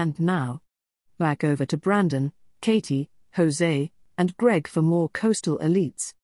And now, back over to Brandon, Katie, Jose, and Greg for more coastal elites.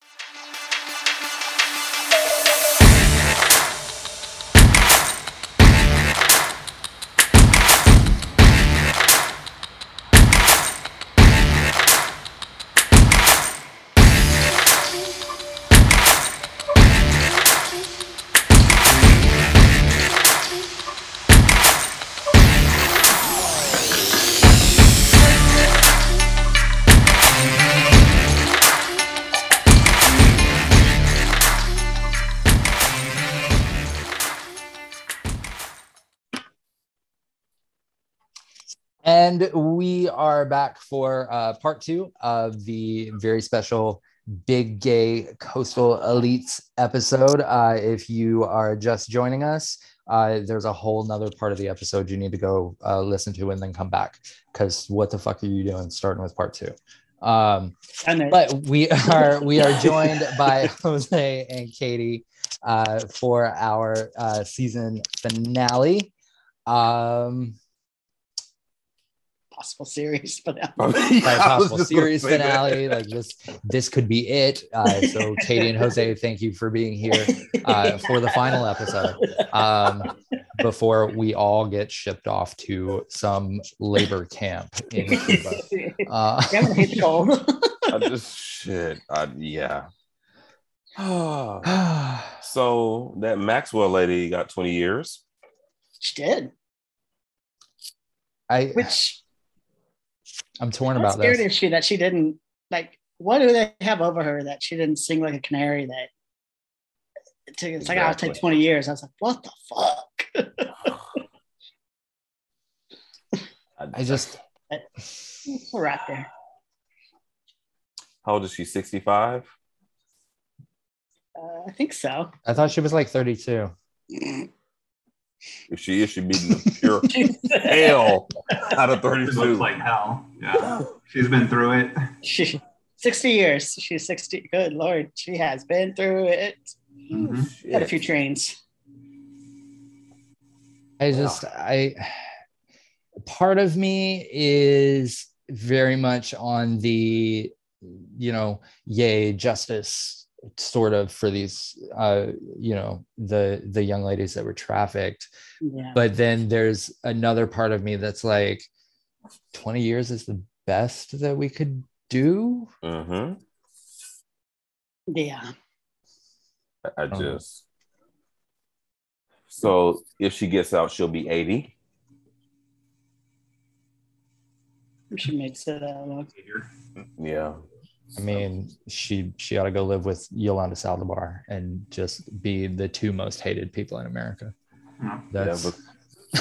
And we are back for uh, part two of the very special Big Gay Coastal Elites episode. Uh, if you are just joining us, uh, there's a whole nother part of the episode you need to go uh, listen to and then come back because what the fuck are you doing starting with part two? Um, but we are we are joined by Jose and Katie uh, for our uh, season finale. Um, possible series finale. by a possible series finale. Like this, this could be it. Uh, so, Katie and Jose, thank you for being here uh, for the final episode. Um, before we all get shipped off to some labor camp in Cuba. Uh, I'm gonna hate the cold. I just shit. I, yeah. so that Maxwell lady got 20 years. she did. I, Which I'm torn how about scared this. is she that she didn't like? What do they have over her that she didn't sing like a canary? That it took, it's like I'll take 20 years. I was like, what the fuck? I just, We're right there. How old is she? 65? Uh, I think so. I thought she was like 32. If she is, she beating the pure hell out of It looks 32. like hell. Yeah. She's been through it. She, 60 years. She's 60. Good Lord. She has been through it. Mhm. Had a few trains. I just, I, part of me is very much on the, you know, yay, justice sort of for these, uh, you know, the, the young ladies that were trafficked. Yeah. But then there's another part of me that's like, 20 years is the best that we could do. Mm-hmm. Yeah. I I just. So if she gets out, she'll be 80. She makes it uh, look. Yeah. I mean, she she ought to go live with Yolanda Saldivar and just be the two most hated people in America. That's Yeah,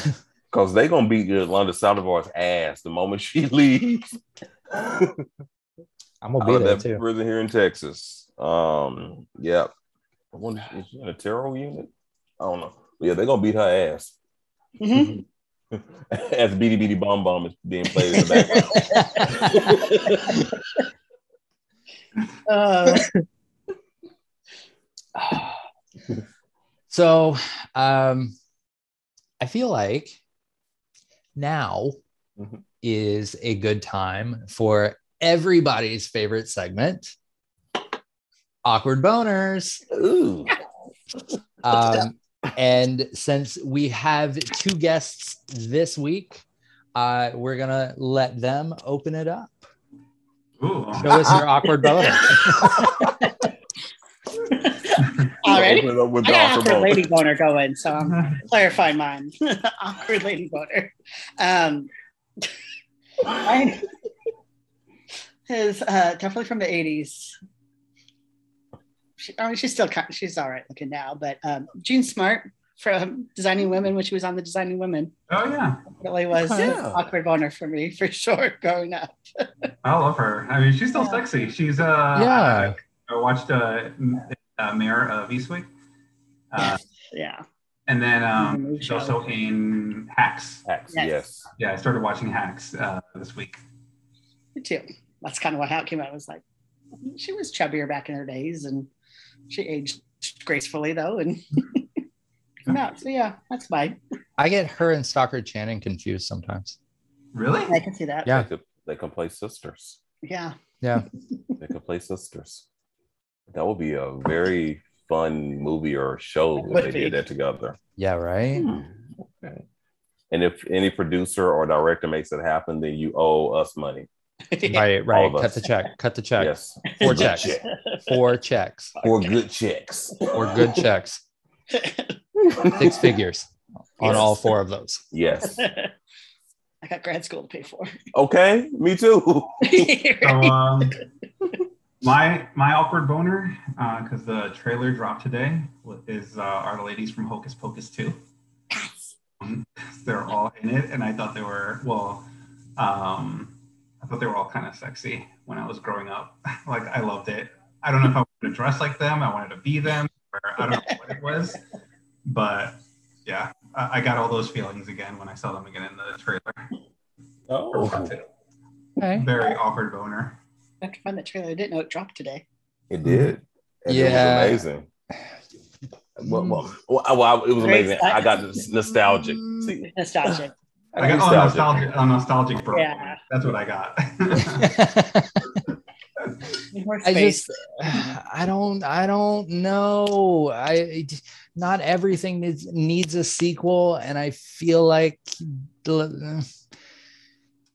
Because they're going to beat Yolanda Saldivar's ass the moment she leaves. I'm gonna out be of there that too. prison here in Texas. Um, yeah. I wonder is she in a terror unit? I don't know. Yeah, they're gonna beat her ass. Mhm. As Bidi Bidi Bom Bom is being played in the background. Uh, So, um, I feel like now Mhm. is a good time for everybody's favorite segment, awkward boners. Ooh. Um, and since we have two guests this week, uh, we're gonna let them open it up. Ooh. Show us your awkward boner. already? Open it up with I the got awkward awkward lady boner going, so I'm clarifying mine. awkward lady boner. Um, mine is uh, definitely from the 80s. She, I mean, she's still kind she's all right looking now, but um, Jean Smart from Designing Women when she was on the Designing Women Oh yeah, really was Oh, yeah. awkward boner for me for sure growing up. I love her. I mean, she's still sexy. She's uh Yeah. I, I watched uh, uh Mayor of Eastwick, uh, Yeah. and then um she's also in Hacks. Hacks, Yes. yes. Yeah, I started watching Hacks uh, this week. Me too. That's kind of what how it came out. It was like she was chubbier back in her days, and she aged gracefully though. And no, so yeah, that's fine. I get her and Stockard Channing confused sometimes. Really? I can see that. Yeah. They could they can play sisters. Yeah. Yeah. They could play sisters. That would be a very fun movie or show if they be. did that together. Yeah, right? Hmm. Okay. And if any producer or director makes it happen, then you owe us money. Right, right. of us. Cut the check. Cut the check. Yes. Four checks. check. Four checks. Or good checks. Four good checks. Six figures on Yes. all four of those. Yes. I got grad school to pay for. Okay. Me too. So um, my my awkward boner, because the trailer dropped today, is uh, are the ladies from Hocus Pocus 2. Um, They're all in it, and I thought they were well. Um, I thought they were all kind of sexy when I was growing up. like I loved it. I don't know if I wanted to dress like them. I wanted to be them, or I don't know what it was, but yeah, I, I got all those feelings again when I saw them again in the trailer. Oh. Okay. Very awkward boner. I have to find that trailer. I didn't know it dropped today. It did. And Yeah. It was amazing. Well, well, well, well, it was Very amazing. I got nostalgic. See, Nostalgic. I got oh, nostalgic, a nostalgic bro. Yeah. That's what I got. More I just I don't I don't know. I not everything needs needs a sequel and I feel like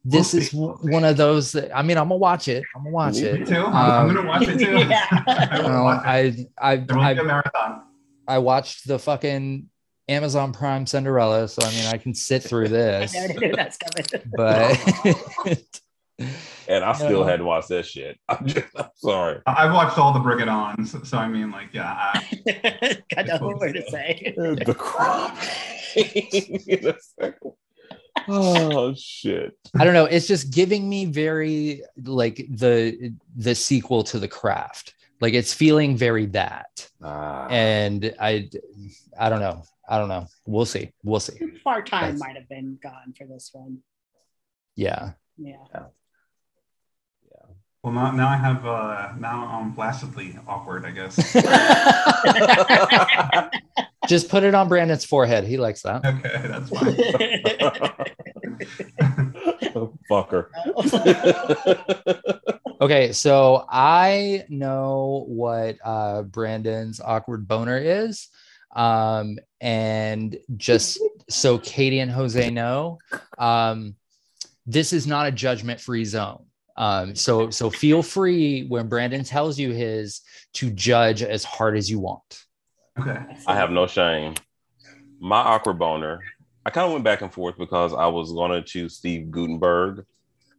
this We'll is see. one of those that I mean I'm gonna watch it. I'm gonna watch Me it. Me too. I'm, I'm Um, gonna watch it too. Yeah. I know, watch it. I I There won't be a I, marathon. I watched the fucking Amazon Prime Cinderella, so I mean I can sit through I this, never knew that's coming. but and I still Yeah. had to watch that shit. I'm, just, I'm sorry. I- I've watched all the Brigadons, so I mean, like, yeah, I, Got nothing more to say. the crop. In a second. oh shit. I don't know. It's just giving me very like the the sequel to the craft. Like it's feeling very that. Ah. And I I don't know. I don't know. We'll see. We'll see. Far time might have been gone for this one. Yeah. Yeah. Well, now, now I have, uh, now I'm blastedly awkward, I guess. Just put it on Brandon's forehead. He likes that. okay, that's fine. Fucker. Okay, so I know what uh Brandon's awkward boner is. Um, and just so Katie and Jose know, um, this is not a judgment-free zone. Um, so so feel free when Brandon tells you his to judge as hard as you want. okay. I have no shame. My awkward boner. I kind of went back and forth because I was gonna choose Steve Guttenberg,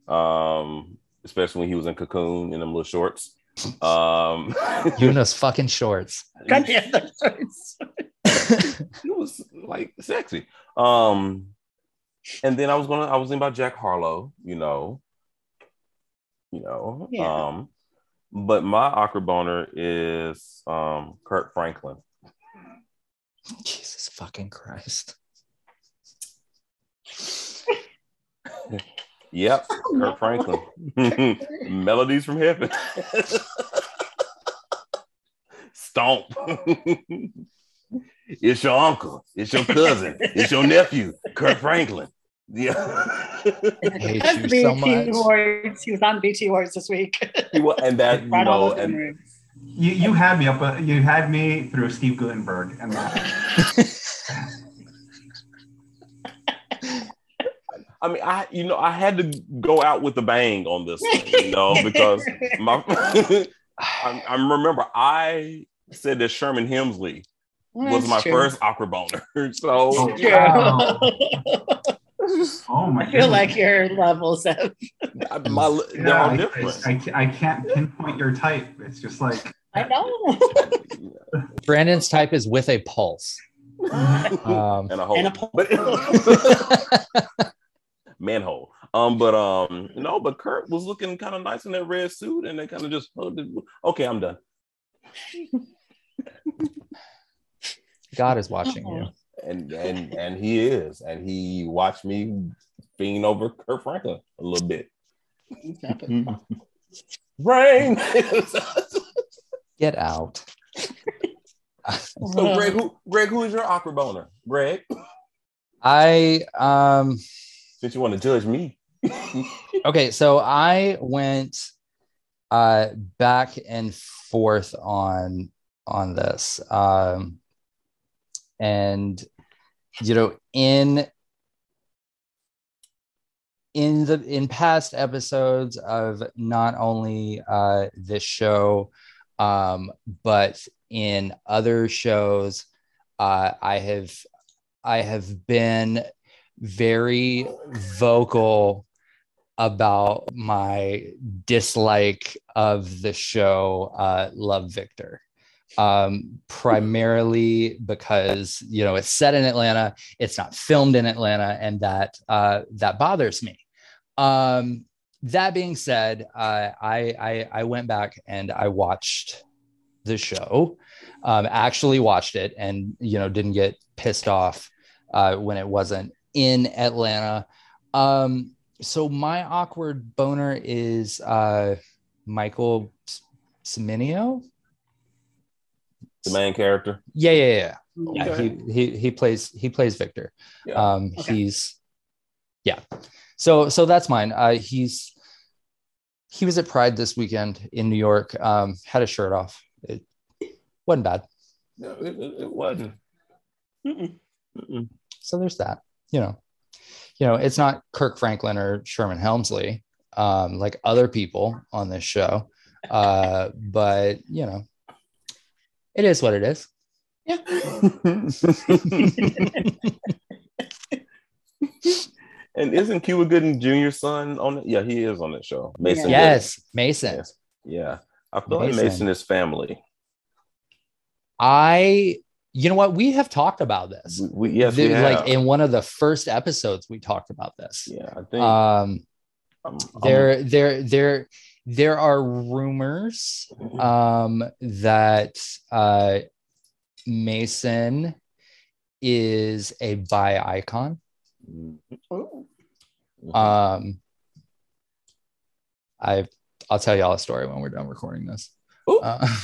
um, especially when he was in Cocoon in them little shorts. Um, You in those fucking shorts. God damn those words. it was like sexy. Um, and then I was gonna I was thinking about Jack Harlow, you know, you know. Yeah. Um, but my awkward boner is um Kirk Franklin. Jesus fucking Christ. Yep, Kirk Franklin. Melodies from Heaven. Stomp. it's your uncle. It's your cousin. It's your nephew, Kirk Franklin. Yeah. hate That's you BET so much. Awards. He was on BET Awards this week. He wa- and that, you Brought all know, and. You, you had me up, uh, you had me through Steve Guttenberg, and that, I mean, I you know, I had to go out with a bang on this one, you know, because my I, I remember I said that Sherman Hemsley was That's my true. first awkward boner. So Oh, True. Wow. oh my I feel goodness. like your levels of I- my, they're all I- different. I, I, I can't pinpoint your type. It's just like, I know. Brandon's type is with a pulse. Um, and a hole. And a pole. But manhole. Um, but um, no, but Kirk was looking kind of nice in that red suit, and they kind of just hugged. Okay, I'm done. God is watching you. And and and he is, and he watched me fiend over Kirk Franklin a little bit. Rain. Get out. so Greg, who Greg, who is your awkward boner? Greg, I um since you want to judge me. okay, so I went uh back and forth on on this. Um and you know, in in the in past episodes of not only uh this show um but in other shows uh I have I have been very vocal about my dislike of the show uh, Love Victor. Um, primarily because you know it's set in Atlanta, it's not filmed in Atlanta, and that uh, that bothers me. Um, that being said, uh, I, I I went back and I watched the show, um, actually watched it, and you know didn't get pissed off uh, when it wasn't in Atlanta. Um, so my awkward boner is uh, Michael Cimino. The main character. Yeah, yeah, yeah. yeah Okay. he, he he plays he plays Victor. Yeah. Um, Okay. he's yeah. So so that's mine. Uh, he's he was at Pride this weekend in New York. Um, had a shirt off. It wasn't bad. No, it, it, it wasn't. Mm-mm. Mm-mm. So there's that. You know, you know, it's not Kirk Franklin or Sherman Hemsley, um, like other people on this show. Uh, but you know, it is what it is. Yeah. and isn't Cuba Gooding Jr. son on it? Yeah, he is on that show. Mason. Yeah. Yes, Mason. Yes. Yeah. I feel like Mason. Mason is family. I, you know what? We have talked about this. We, we- yes, The- we have. like in one of the first episodes, we talked about this. yeah, I think Um, I'm- I'm- there, there, there, there are rumors um, that uh, Mason is a bi icon. Oh. Um, I, I'll tell y'all a story when we're done recording this. Uh,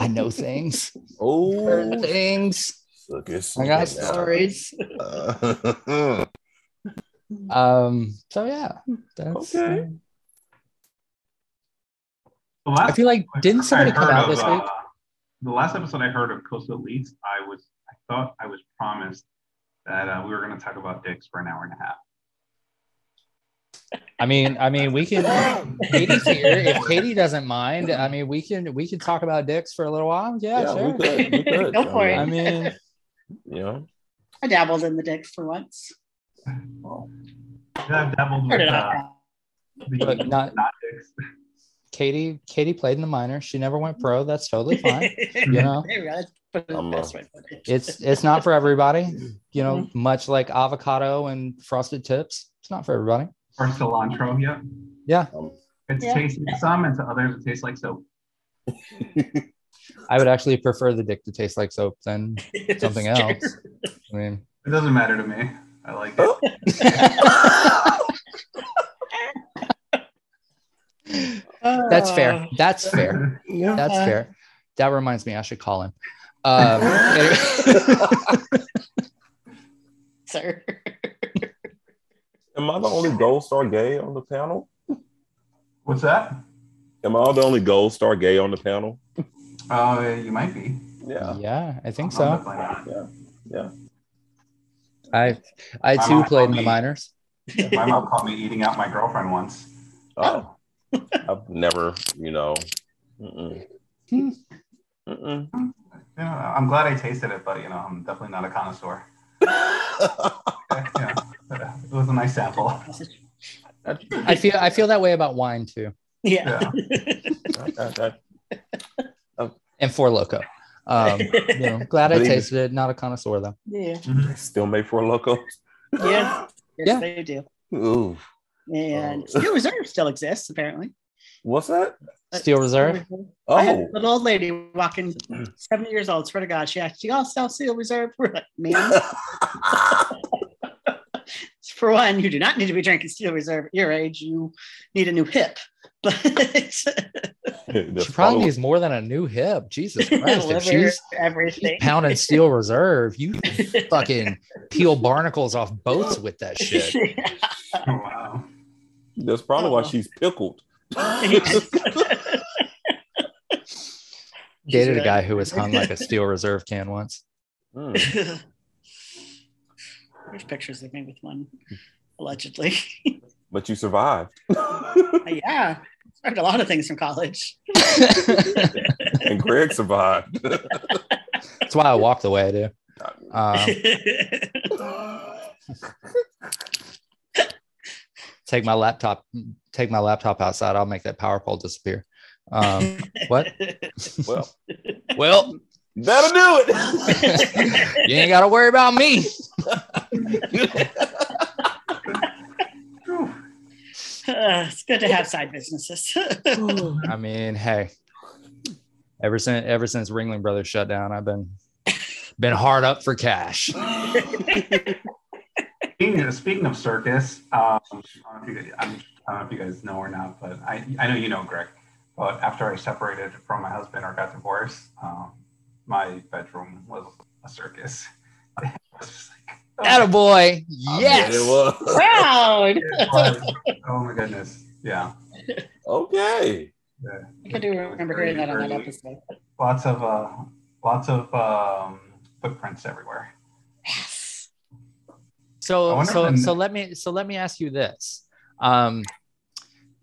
I know things. oh, things. look, I got stories. Uh, Um. So yeah, that's. Okay. uh, last I feel like didn't somebody come out of, this week? uh, the last episode I heard of Coastal Elites, I was I thought I was promised that uh, we were going to talk about dicks for an hour and a half. I mean, I mean, we can. Katie's here. If Katie doesn't mind, I mean, we can we can talk about dicks for a little while. Yeah, yeah, sure. we could. We could. Go for it. I mean, you know, I dabbled in the dicks for once. I've dabbled with uh, the Look, not- not. Katie Katie played in the minor. She never went pro. That's totally fine. You know, There we go. Let's put it the I'm, best way to put it. it's it's not for everybody. You know, Mm-hmm. much like avocado and frosted tips, it's not for everybody. or cilantro. Yeah, Yeah, it's Yeah. tasty to some, and to others it tastes like soap. I would actually prefer the dick to taste like soap than something else. I mean, It doesn't matter to me. I like it. that's fair. That's fair. yeah. That's fair. That reminds me, I should call him. Um, anyway- Sir. Am I the only gold star gay on the panel? What's that? Am I the only gold star gay on the panel? Uh, you might be. Yeah. yeah, I think I'm so. Yeah. Yeah. I I My too played in told the minors. My mom caught me eating out my girlfriend once. Oh, I've never, you know. Mm-mm. Mm-mm. You know, I'm glad I tasted it, but you know, I'm definitely not a connoisseur. yeah, it was a nice sample. I feel I feel that way about wine too, Yeah. and Four Loko. Um, you know, glad I tasted it. Not a connoisseur though. yeah. Still made for a loco. Yeah. Yes, Yeah. they do. Ooh. And Oh. Steel Reserve still exists, apparently. What's that? Steel Reserve. I had a Oh, little old lady walking, 70 years old, swear to God. She asked, You all sell Steel Reserve? We're like, Man, for one, you do not need to be drinking Steel Reserve at your age. You need a new hip. But she probably probably- needs more than a new hip. Jesus Christ. Liver, if she's, she's everything. pounding steel reserve, you fucking peel barnacles off boats with that shit. Oh, wow. That's probably why Oh. she's pickled. Dated a guy who was hung like a steel reserve can once. Hmm. There's pictures of me with one, allegedly. But you survived. yeah, I learned a lot of things from college. and Greg survived. That's why I walk the way I do. Um, take my laptop, take my laptop outside. I'll make that power pole disappear. Um, what? well, Well, that'll do it. you ain't got to worry about me. Whew. Uh, it's good to have side businesses. I mean, hey, ever since ever since Ringling Brothers shut down, I've been been hard up for cash. Speaking of, speaking of circus, um, I, don't know if you, guys- I don't know if you guys know or not, but I, I know you know Greg. But after I separated from my husband or got divorced, um, my bedroom was a circus. I was just like, oh, Attaboy. I bet Yes. It was. Proud. Oh my goodness. Yeah. Okay. I do remember hearing that on that episode. Lots of uh, lots of um, footprints everywhere. Yes. I So so if the- so let me so let me ask you this. Um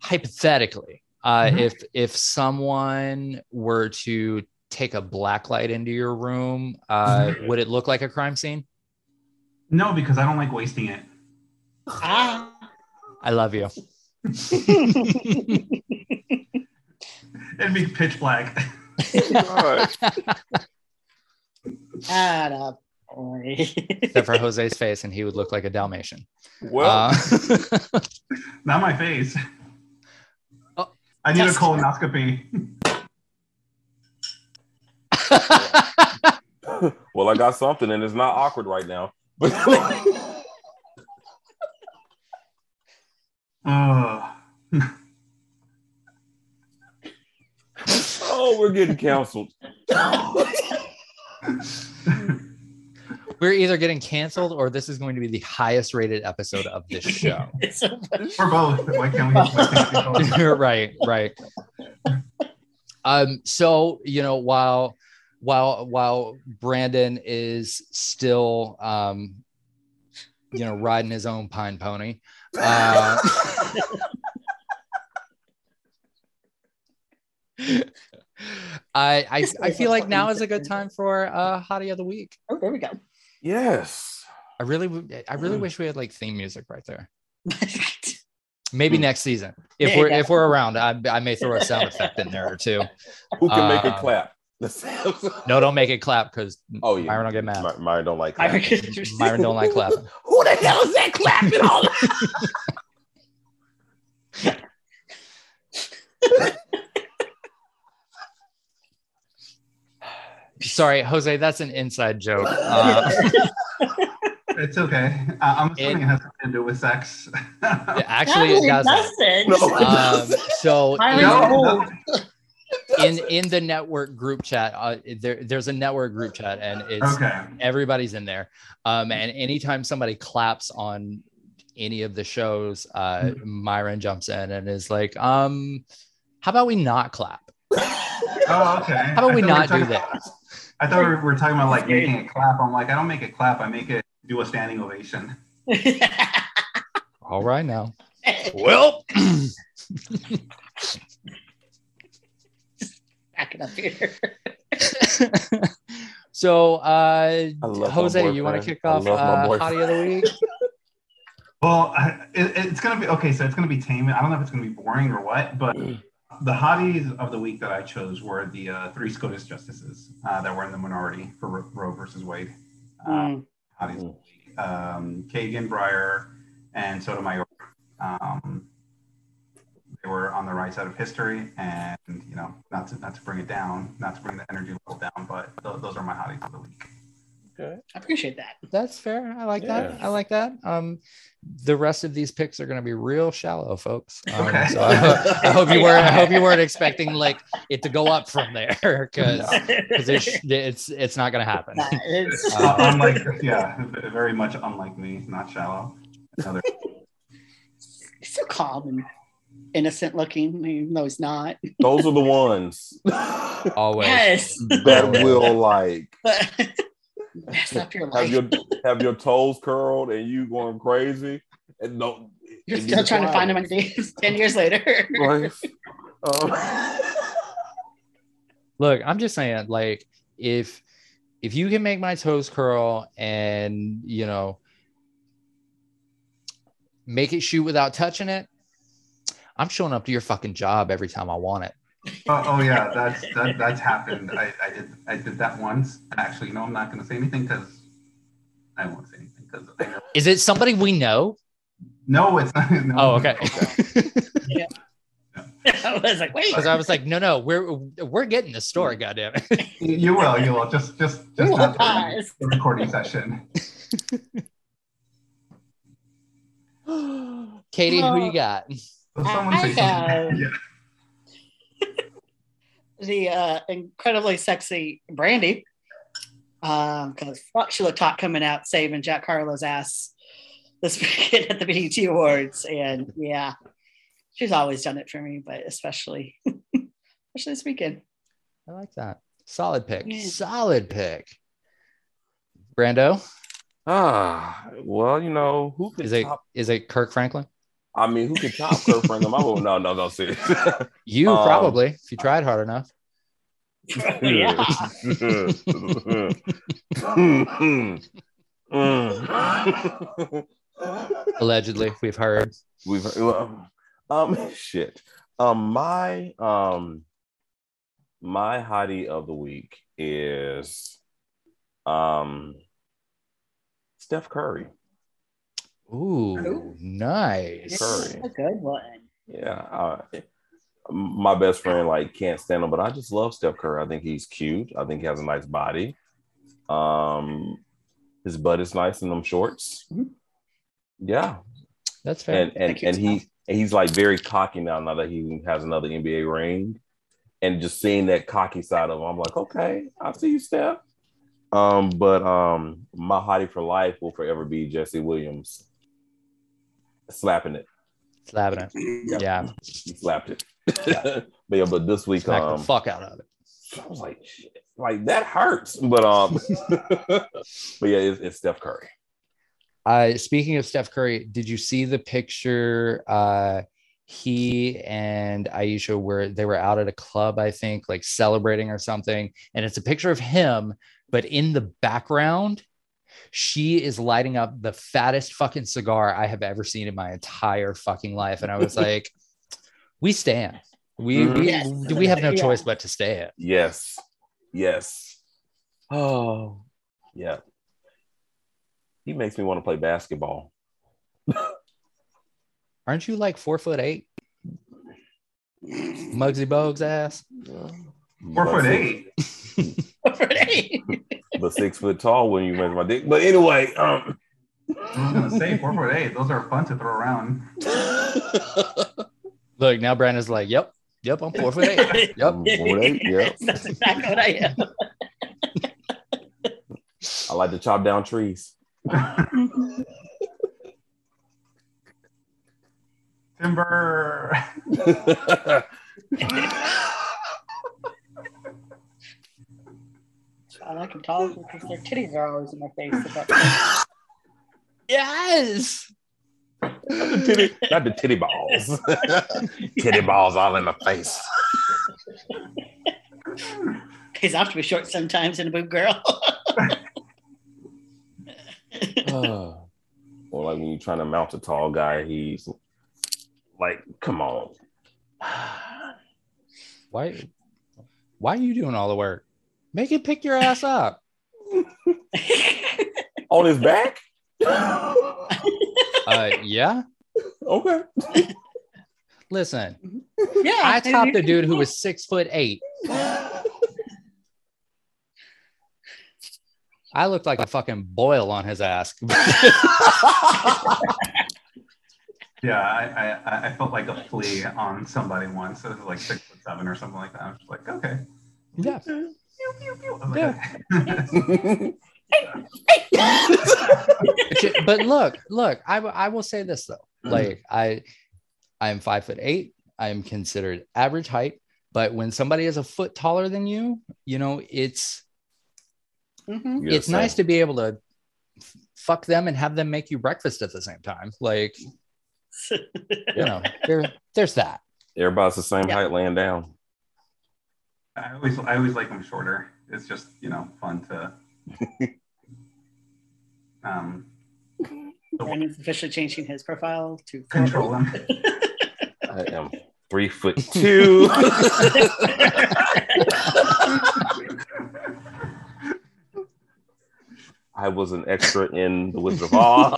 hypothetically, uh Mhm. if if someone were to take a black light into your room, uh Mhm. would it look like a crime scene? No, because I don't like wasting it. Ah. I love you. It'd be pitch black. All right. Atta boy. Except for Jose's face, and he would look like a Dalmatian. Well, Uh, Not my face. Oh. I need a colonoscopy. well, I got something, and it's not awkward right now. But Oh. oh, we're getting canceled. We're either getting canceled or this is going to be the highest rated episode of this show. It's so funny. We're both. Why can't we? Why can't we both? right, right. Um, so you know, while while while Brandon is still um, you know, riding his own pine pony. Uh, I, I I feel like now is a good time for uh hottie of the week. Oh, there we go. yes. I really I really wish we had like theme music right there. right. Maybe Hmm. next season. If There we're go. if we're around, I, I may throw a sound effect in there or two. Who can make Uh, it clap? No, don't make it clap because Oh yeah. Myron will get mad. My, Myron don't like I clapping. Myron don't like clapping. Who the hell is that clapping all? Sorry, Jose, that's an inside joke. Uh, It's okay. Uh, I'm assuming It- it, has something to do with sex. actually, it doesn't. No. Um, so Myron's No, old. In in the network group chat, uh, there there's a network group chat, and it's okay. everybody's in there. Um, and anytime somebody claps on any of the shows, uh, Myron jumps in and is like, um, "How about we not clap? Oh, okay. How about we I thought not were do talking- that?" I thought we were talking about like making a clap. I'm like, I don't make a clap. I make it do a standing ovation. All right now. Well, Back it up here. so uh, I love my Jose, you want to kick off love uh. Hottie of the week? Well, it, it's gonna be okay. So it's gonna be tame. I don't know if it's gonna be boring or what, but the hotties of the week that I chose were the uh, three SCOTUS justices uh, that were in the minority for Ro- Roe versus Wade. Uh, Mm. hotties of the week. Um, Kagan, Breyer, and Sotomayor. Um, they were on the right side of history, and you know, not to not to bring it down, not to bring the energy level down, but th- those are my hotties of the week. Okay. I appreciate that. That's fair. I like that. I like that. Um, the rest of these picks are going to be real shallow, folks. Um, Okay. So I, I hope you weren't. I hope you weren't expecting like it to go up from there because it's it's it's not going to happen. Nah, it's- Uh, unlike, yeah, very much unlike me, not shallow. Another, so calm and innocent looking. even though he's not. Those are the ones Always. Yes, will like mess up your have life. your have your toes curled and you going crazy and no You're and still you trying to find him decline on dates ten years later. it, right? Um, Look, I'm just saying, like, if if you can make my toes curl and you know make it shoot without touching it, I'm showing up to your fucking job every time I want it. oh, oh yeah, that's that, that's happened. I, I did I did that once. Actually, no, I'm not going to say anything because I won't say anything because I know. Is it somebody we know? No, it's not. No, Oh, okay. Yeah. I was like, wait. Because I was like, no, no, we're we're getting the story, goddamn it. You will, you will. Just just just not the, the recording session. Katie, who you got? So someone I say have- something. Yeah. the uh, incredibly sexy Brandy. Because fuck, she looked hot coming out saving Jack Harlow's ass this weekend at the BET Awards. And yeah, she's always done it for me, but especially, especially this weekend. I like that. Solid pick. Yeah. Solid pick. Brando, ah, well, you know who could is it top? is it Kirk Franklin? I mean, who could top Kirk Franklin? I won't. No, no, no. Serious. You Um, probably, if you tried hard enough. Allegedly, we've heard. We've well, um shit. Um my um my hottie of the week is um Steph Curry. Ooh, Ooh. nice. Curry. A good one. Yeah. Uh, my best friend like can't stand him, but I just love Steph Curry. I think he's cute. I think he has a nice body. Um his butt is nice in them shorts. Mhm. Yeah, That's fair. and and and he and he's like very cocky now. Now that he has another NBA ring, and just seeing that cocky side of him, I'm like, okay, I see you, Steph. Um, but um, my hottie for life will forever be Jesse Williams, slapping it. Slapping it. Yeah. He slapped it. but yeah, but this week, um, the fuck out of it. I was like, shit, like that hurts. But um, but yeah, it's, it's Steph Curry. Uh, speaking of Steph Curry, did you see the picture? Uh, he and Ayesha were they were out at a club, I think, like celebrating or something, and it's a picture of him, but in the background, she is lighting up the fattest fucking cigar I have ever seen in my entire fucking life, and I was like, "We stand. We mm-hmm. we, Yes. we have no Yeah. choice but to stay it." Yes. Yes. Oh, yeah. He makes me want to play basketball. Aren't you like four foot eight, Muggsy Bogues ass? Four But foot six- eight. Right. But six foot tall when you measure my dick. But anyway, um, I was gonna say four foot eight. Those are fun to throw around. Look, now Brandon's like, "Yep, yep, I'm four foot eight. Yep." I'm four foot eight, yeah. That's exactly what I am. I like to chop down trees. Timber. I like them tall because their titties are always in my face. Yes. not, the titty, not the titty balls. titty balls all in my face. Pays off to be short sometimes in a boob girl. Uh, or like when you're trying to mount a tall guy, he's like, come on. Why? Why are you doing all the work? Make it pick your ass up. On his back? Uh, yeah. okay. Listen, yeah, I topped a dude who was six foot eight. I looked like a fucking boil on his ass. Yeah, I, I I felt like a flea on somebody once. It was like six foot seven or something like that. I was just like, okay. yeah. Pew, pew, pew. Yeah. but look, look, I, w- I will say this though. Mm. Like I I'm five foot eight. I am considered average height. But when somebody is a foot taller than you, you know, it's Mhm. Yes, it's sir. nice to be able to f- fuck them and have them make you breakfast at the same time. Like, you know, there, there's that. Everybody's the same Yeah. height laying down. I always I always like them shorter. It's just you know fun to. Um, Brandon's officially changing his profile to control them. I am three foot two. I was an extra in The Wizard of Oz.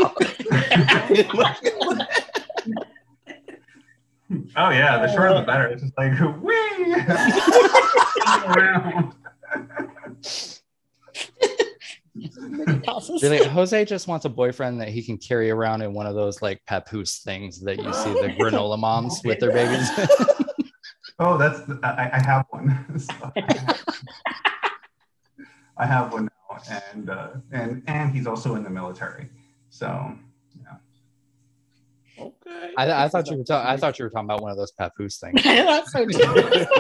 Oh yeah, the shorter the better. It's just like wee around. Tosses. Really, Jose just wants a boyfriend that he can carry around in one of those like papoose things that you see the granola moms with their babies. Oh, that's I, I have one. So, I have one now, and uh, and and he's also in the military. So okay. I, I thought you were ta- I thought you were talking about one of those papoose things. That's so too.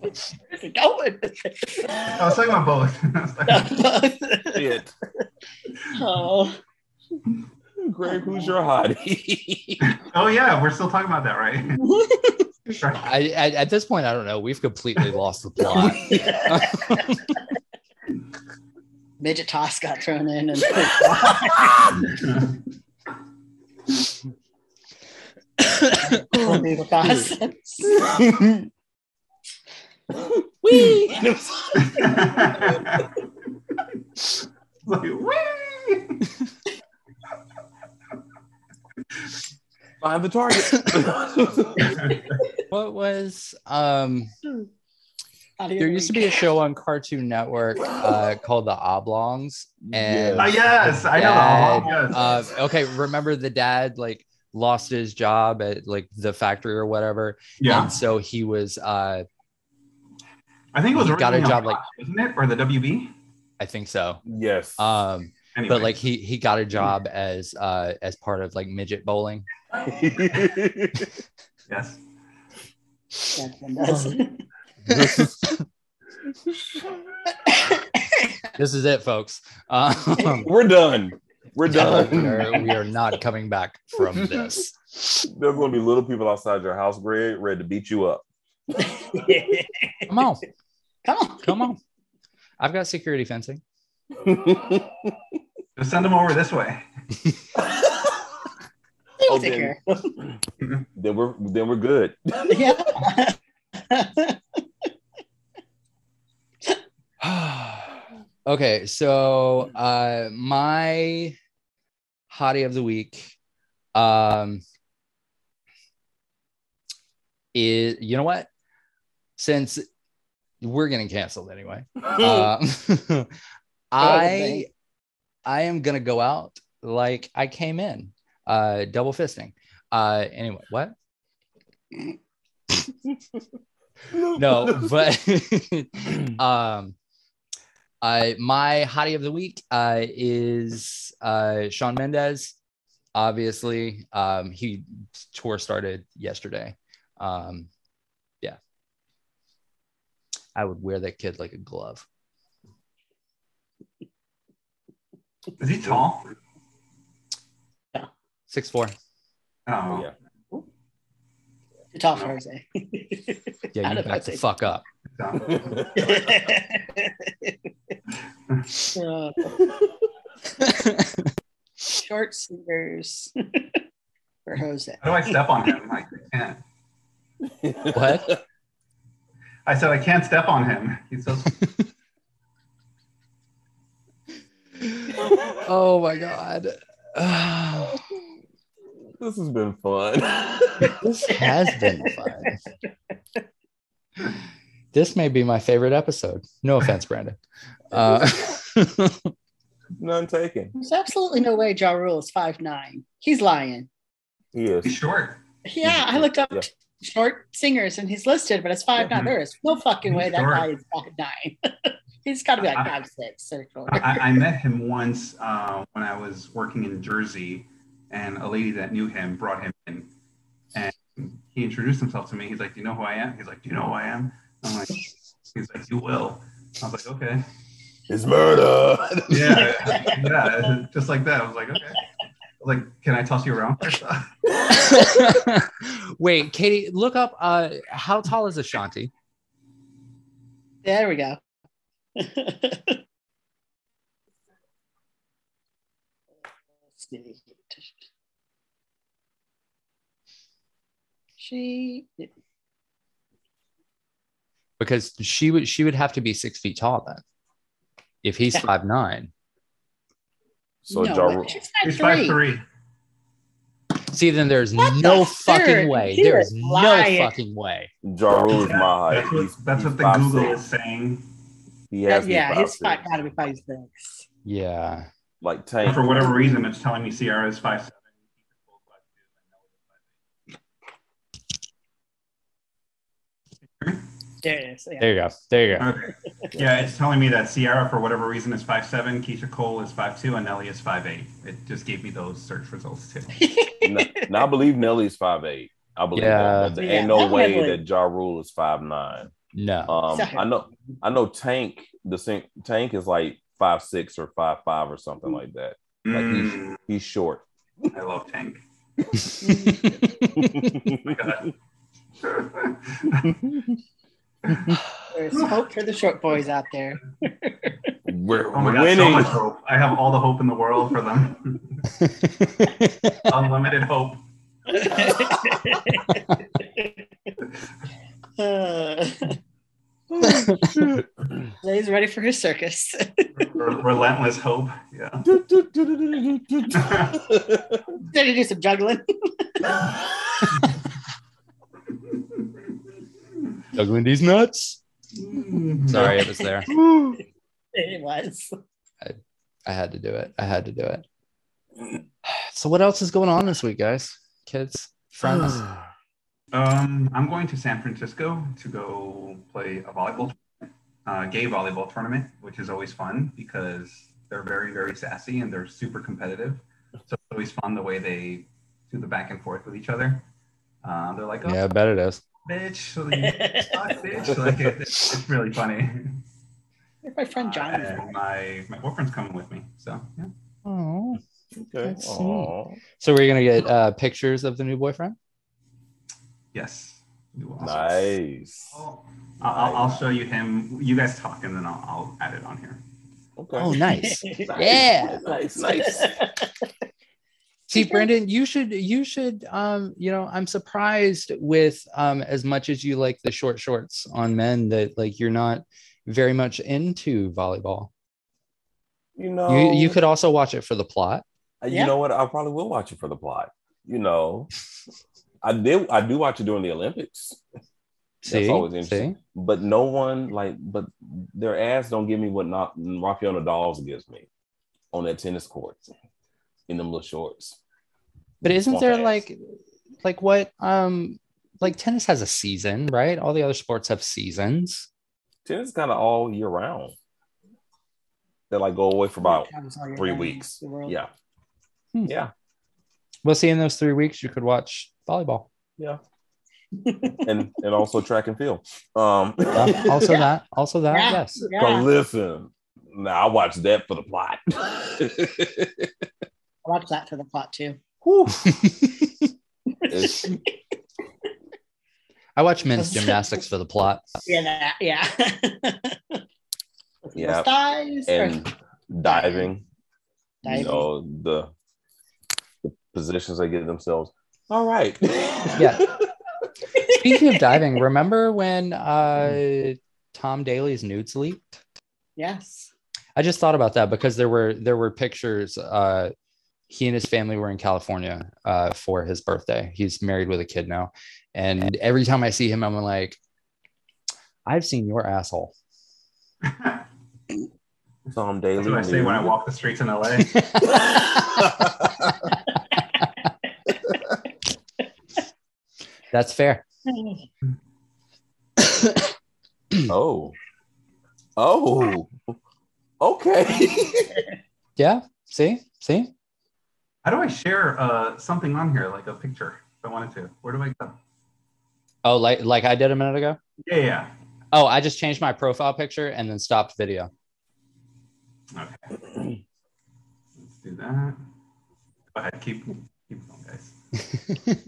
Where's it going? I was talking about both. I was like, Shit. oh, Greg, who's your hottie? oh yeah, we're still talking about that, right? Right. I, I at this point I don't know. We've completely lost the plot. midget toss got thrown in, and illegal toss. Wee. like, whee! Find the target. what was um How do you there used to be a show on Cartoon Network uh called The Oblongs and Ah, yes, I know. Dad, Yes. uh, okay, remember the dad like lost his job at like the factory or whatever, yeah, and so he was uh I think it was got a job, like- Fox, wasn't it, or the WB? I think so. yes. Um, Anyway. but like he he got a job as uh as part of like midget bowling. yes. This is it, folks. Um, We're done. We're we, done. are, we are not coming back from this. There's going to be little people outside your house, Greg, ready to beat you up. Come on, Come on. come on. I've got security fencing. Just send them over this way. Oh, then- then we're then we're good. Yeah. okay, so uh my hottie of the week um is you know what? Since we're getting canceled anyway. Uh, I I am gonna go out like I came in. Uh double fisting. Uh anyway, what? no, but um uh my hottie of the week uh is uh Shawn Mendes. Obviously, um he tour started yesterday. Um yeah. I would wear that kid like a glove. Is he tall? Yeah, Six four. Oh, yeah. Too tall for Jose. Yeah, you of back the fuck up. Uh, short sleevers for Jose. How do I step on him? I can't. What? I said I can't step on him. He's so. Oh my god. this has been fun. this has been fun. This may be my favorite episode. No offense, Brandon. Uh, None taken. There's absolutely no way Ja Rule is five nine. He's lying. He is. He's short. Yeah, I looked up Yeah. short singers and he's listed, but it's five nine. There is no fucking way that guy is five nine. he's got to be like I- five six or. I, I met him once uh, when I was working in Jersey, and a lady that knew him brought him in, and he introduced himself to me. He's like, "Do you know who I am?" He's like, "Do you know who I am?" I'm like, "He's like, you will." I was like, "Okay." It's murder. Yeah, yeah, just like that. I was like, "Okay." Was like, "Can I toss you around?" Wait, Katie, look up uh how tall is Ashanti? there we go. She Because she would she would have to be six feet tall then. If he's Yeah. five nine. So no, Ja way. Rule- she's He's five five three. three. See, then there's What the no third? fucking way. He There's no lying. fucking way. Ja Rule is my height. That's what, He's- that's he's what the five Google six. is saying. He has to yeah, five he's six. five, gotta be five six. Yeah. Like Tank. For whatever reason, it's telling me Ciara is five seven. There it is. Yeah. There you go. There you go. Okay. Yeah, it's telling me that Ciara, for whatever reason, is five seven. Keyshia Cole is five two, and Nelly is five eight. It just gave me those search results too. now, now I believe Nelly's five eight. I believe Yeah. that. But there Yeah, ain't no way definitely. that Ja Rule is five nine. No. Um, Sorry. I know, I know. Tank, the sing, Tank is like five six or five five or something like that. Like Mm, he's short. I love Tank. Oh my God. There's hope for the short boys out there. We're, Oh my we're God, so winning. much hope. I have all the hope in the world for them. Unlimited hope. Uh, He's ready for his circus. Relentless hope. Yeah. Ready to do some juggling. Juggling these nuts. Sorry, it was there. It was. I I had to do it. I had to do it. So, what else is going on this week, guys? Kids, friends. Um, I'm going to San Francisco to go play a volleyball, uh, gay volleyball tournament, which is always fun because they're very, very sassy and they're super competitive. So it's always fun the way they do the back and forth with each other. Uh, they're like, "Oh, Yeah, I bet it is. Bitch, like, suck, bitch!" Like it, it's really funny. My friend Uh, John. and my my boyfriend's coming with me, so yeah. Oh. Okay. That's So, we're gonna get uh, pictures of the new boyfriend. Yes. Nice. I'll, I'll, I'll show you him. You guys talk, and then I'll, I'll add it on here. Okay. Oh, nice. Yeah. Nice. Nice. See, Brandon, you should you should um, you know, I'm surprised with um as much as you like the short shorts on men that like you're not very much into volleyball. You know, You you could also watch it for the plot. Uh, You Yeah. know what? I probably will watch it for the plot. You know, I did. I do watch it during the Olympics, See, always interesting. see, but no one like. But their ass don't give me what not Rafael Nadal's gives me on that tennis court in them little shorts. but isn't Swamp there ass. like like what um like tennis has a season, right? All the other sports have seasons. tennis kind of all year round? They like go away for about three weeks. The world. Yeah, Hmm. yeah, Well, see, in those three weeks, you could watch volleyball. yeah, and and also track and field. Um, Yeah, also Yeah. that, also that, Yeah. yes. So Yeah. listen, now I watch that for the plot. I watched that for the plot too. I watch men's gymnastics for the plot. Yeah, that, yeah. Yeah. Thighs or- and diving, Diving. you know, the, the positions they give themselves. All right. Yeah. Speaking of diving, remember when uh, Tom Daley's nudes leaked? yes. I just thought about that because there were there were pictures. Uh, he and his family were in California uh, for his birthday. He's married with a kid now, and every time I see him, I'm like, I've seen your asshole. Some daily. That's what I say when I walk the streets in LA. That's fair. Oh. Oh. Okay. Yeah. See? See? How do I share uh, something on here, like a picture, if I wanted to? Where do I go? Oh, like like I did a minute ago? Yeah, yeah. Oh, I just changed my profile picture and then stopped video. Okay. Let's do that. Go ahead, keep keep going, guys.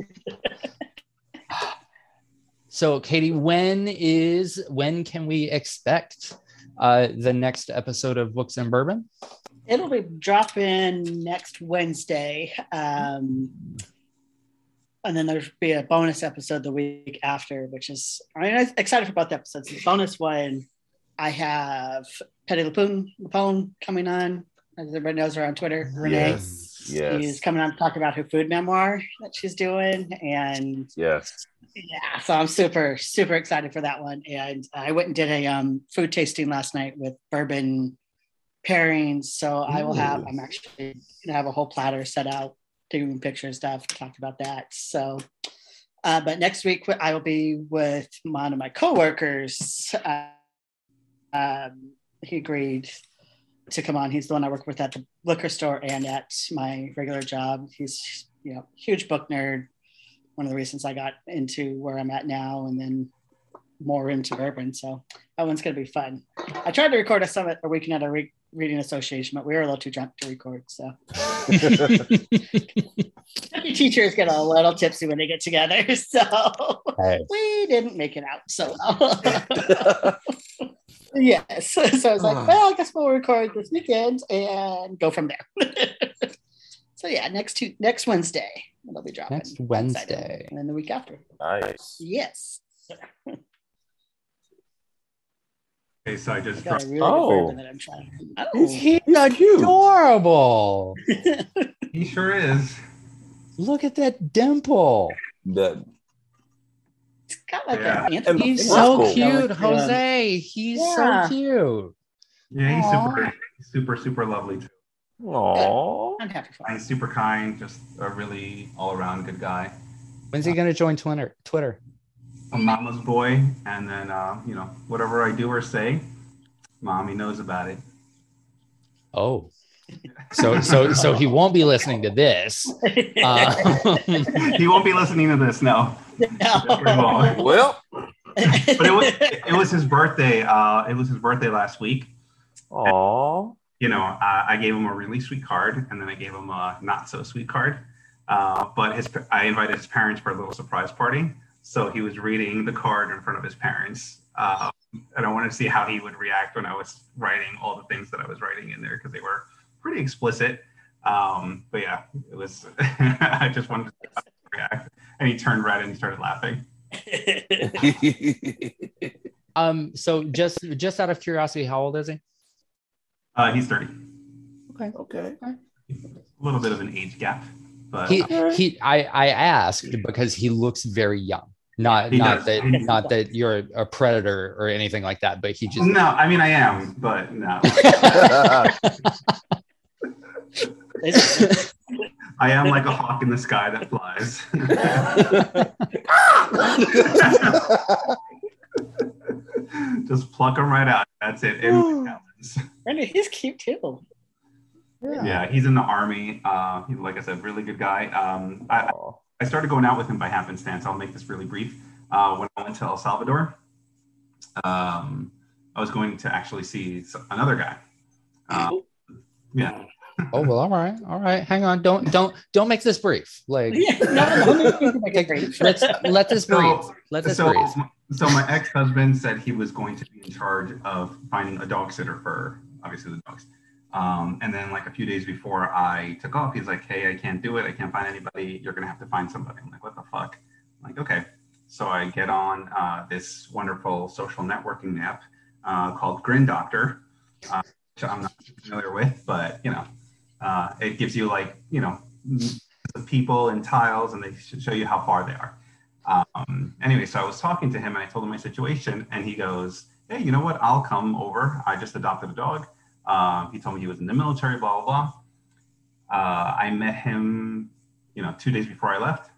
So, Katie, when is when can we expect uh, the next episode of Books and Bourbon? It'll be dropping next Wednesday. Um, and then there'll be a bonus episode the week after, which is I mean, I'm excited for both episodes. The bonus one, I have Petty Lapone, Lapone coming on, as everybody knows her on Twitter. Renee Yes. Yes. is coming on to talk about her food memoir that she's doing. And Yes. yeah, so I'm super, super excited for that one. And I went and did a um, food tasting last night with bourbon pairings. So I will have, I'm actually gonna have a whole platter set out, taking picture stuff, talk about that. So, uh, but next week I will be with one of my coworkers. Uh, um, he agreed to come on. He's the one I work with at the liquor store and at my regular job. He's, you know, huge book nerd one of the reasons I got into where I'm at now and then more into bourbon. So that one's going to be fun. I tried to record a summit a weekend at a re- reading association, but we were a little too drunk to record. So Maybe teachers get a little tipsy when they get together. So Hey. we didn't make it out so well. yes. So I was like, ah. well, I guess we'll record this weekend and go from there. so yeah, next two next Wednesday it'll be dropping. Next I'm excited. Wednesday. And then the week after. nice. Yes. Okay, so I I just got a dropped, really Oh. that I'm trying. Oh. He's adorable. he sure is. Look at that dimple. That It's got like Yeah. an Anthony. He's so cool. cute, Yeah. Jose. He's Yeah. so cute. Yeah, he's Aw. super, super, super lovely too. Aww. I'm happy for And him. He's super kind, just a really all-around good guy. When's he gonna join Twitter? Twitter. A mama's boy, and then uh, you know whatever I do or say, mommy knows about it. Oh. So so so he won't be listening to this. Uh, he won't be listening to this, no. Definitely won't. Well. But it was, it was his birthday. Uh, it was his birthday last week. Aww. you know, uh, I gave him a really sweet card, and then I gave him a not so sweet card. Uh, but his, I invited his parents for a little surprise party, so he was reading the card in front of his parents, uh, and I wanted to see how he would react when I was writing all the things that I was writing in there because they were pretty explicit. Um, but yeah, it was. I just wanted to see how he would react, and he turned red and he started laughing. um, so just just out of curiosity, how old is he? Uh, he's thirty, Okay. okay. a little bit of an age gap, but He he I, I asked because he looks very young. Not He not does. that not that you're a predator or anything like that, but he just no, I mean I am, but no. I am like a hawk in the sky that flies. Just pluck them right out. That's it. Anything happens. He's cute too. Yeah, he's in the army. Uh, he, like I said, really good guy. Um, I, I started going out with him by happenstance. I'll make this really brief. Uh, when I went to El Salvador, um, I was going to actually see another guy. Um, yeah. Oh well, all right, all right. Hang on, don't don't don't make this brief. Like Yeah, no, no, brief. let's let this breathe. So, Let this so, breathe. so my ex-husband said he was going to be in charge of finding a dog sitter for obviously the dogs. Um, and then like a few days before I took off, he's like, "Hey, I can't do it. I can't find anybody. You're gonna have to find somebody." I'm like, "What the fuck?" I'm like, "Okay." So I get on uh, this wonderful social networking app uh, called Grin Doctor, uh, which I'm not familiar with, but you know, uh, it gives you like you know the people and tiles, and they sh- show you how far they are. Um, anyway, so I was talking to him and I told him my situation, and he goes, "Hey, you know what? I'll come over. I just adopted a dog. Uh, he told me he was in the military, blah, blah, blah. Uh, I met him, you know, two days before I left.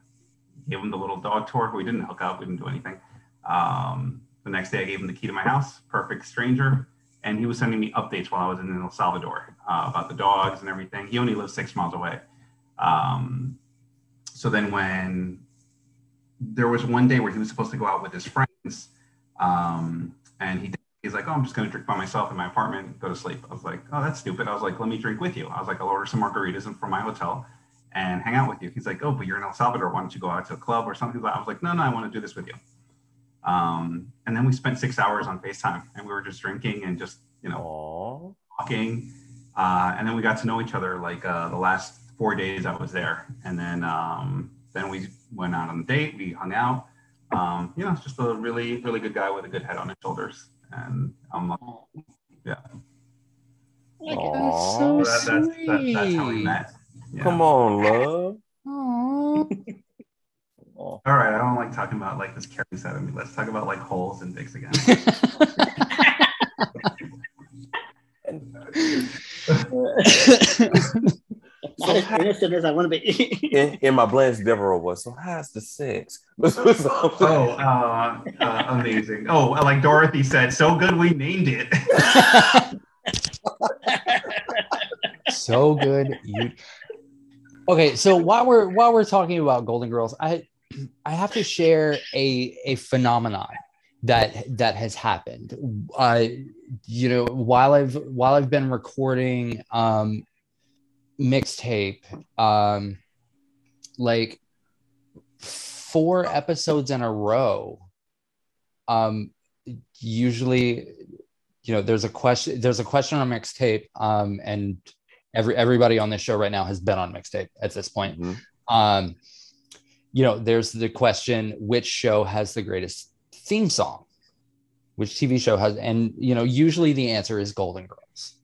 Gave him the little dog tour. We didn't hook up, we didn't do anything. Um, the next day, I gave him the key to my house. Perfect stranger. And he was sending me updates while I was in El Salvador uh, about the dogs and everything. He only lives six miles away. Um, so then, when there was one day where he was supposed to go out with his friends, um, and he he's like, "Oh, I'm just going to drink by myself in my apartment, go to sleep." I was like, "Oh, that's stupid." I was like, "Let me drink with you." I was like, "I'll order some margaritas from my hotel and hang out with you." He's like, "Oh, but you're in El Salvador. Why don't you go out to a club or something?" I was like, "No, no, I want to do this with you." Um, and then we spent six hours on FaceTime, and we were just drinking and just you know Aw. talking. Uh, and then we got to know each other like uh, the last four days I was there, and then um, then we went out on a date. We hung out. Um, you know, just a really really good guy with a good head on his shoulders, and I'm like, yeah. Like, Aw. So that, that's, that, that's how we met. Yeah. Come on, love. Aw. All right, I don't like talking about like this caring side of me. Let's talk about like holes and dicks again. not as innocent as I want to be. in, in my Blanche Devereaux was so how's the sex? oh, uh, uh, amazing. Oh, like Dorothy said, so good we named it. so good you okay so while we're while we're talking about golden girls i i have to share a a phenomenon that that has happened uh you know while i've while i've been recording um mixtape um like four episodes in a row um usually you know there's a question there's a question on mixtape um and every everybody on this show right now has been on mixtape at this point. Mhm. um you know there's the question which show has the greatest theme song? Which tv show has and you know usually the answer is golden girls.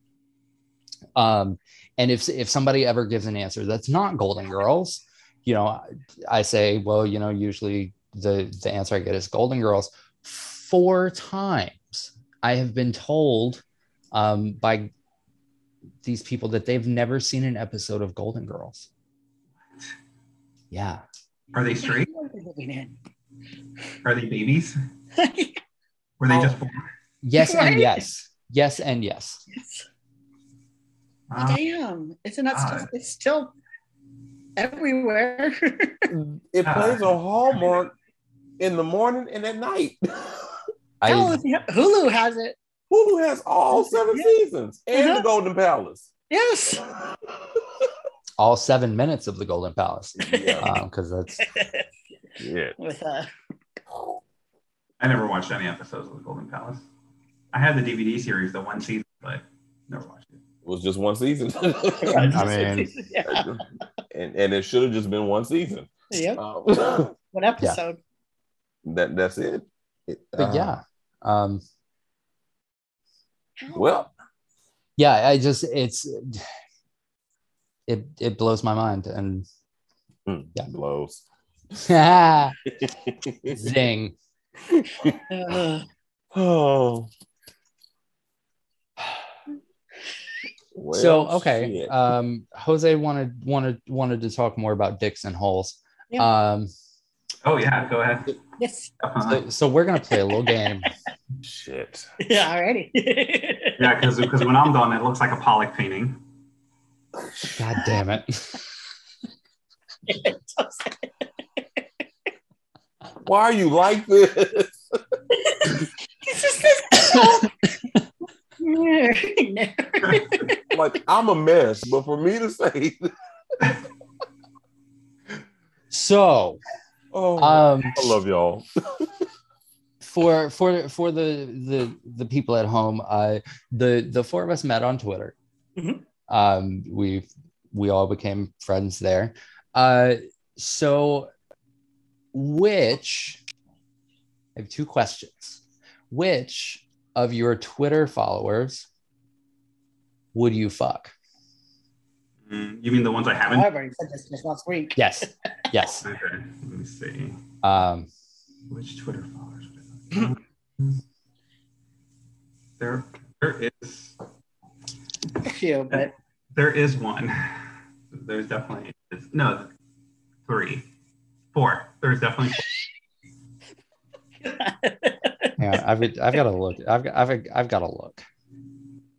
Um and if if somebody ever gives an answer that's not golden girls you know i say well you know usually the the answer i get is golden girls four times i have been told um by these people that they've never seen an episode of golden girls yeah Are they straight? Are we living in? Are they babies? Were they just born? yes and yes yes and yes Uh, Damn, it's not that still, it's still everywhere? it plays on Hallmark in the morning and at night. I if Hulu has it. Hulu has all seven Yeah. seasons and Uh-huh. the Golden Palace. Yes. all seven minutes of the golden palace yeah. because that's yeah. With uh, I never watched any episodes of The Golden Palace. I had the DVD series, the one season, but never watched it. It was just one season. I mean- yeah. and, and it should have just been one season. Yep. Uh, One episode. that that's it. It- but uh, yeah um Well, yeah i just it's it it blows my mind and mm, Yeah. blows. zing Uh, oh. Well, so okay shit. um jose wanted wanted wanted to talk more about dicks and holes Yeah. um Oh, yeah, go ahead. yes. So, so we're gonna play a little game shit. Yeah, already. yeah, because because when I'm done, it looks like a Pollock painting. god damn it Why are you like this? It's just like I'm a mess, but for me to say, so oh, um I love y'all. for for for the the the people at home uh the the four of us met on twitter Mhm. um we we all became friends there uh so which i have two questions which of your twitter followers would you fuck Mm, you mean the ones I haven't? However, you said this just last week. yes yes Okay, let me see. um Which Twitter followers? would there, there is. a few, but There is one. There's definitely no three, four. There's definitely Yeah, I've I've got to look. I've got I've I've got to look.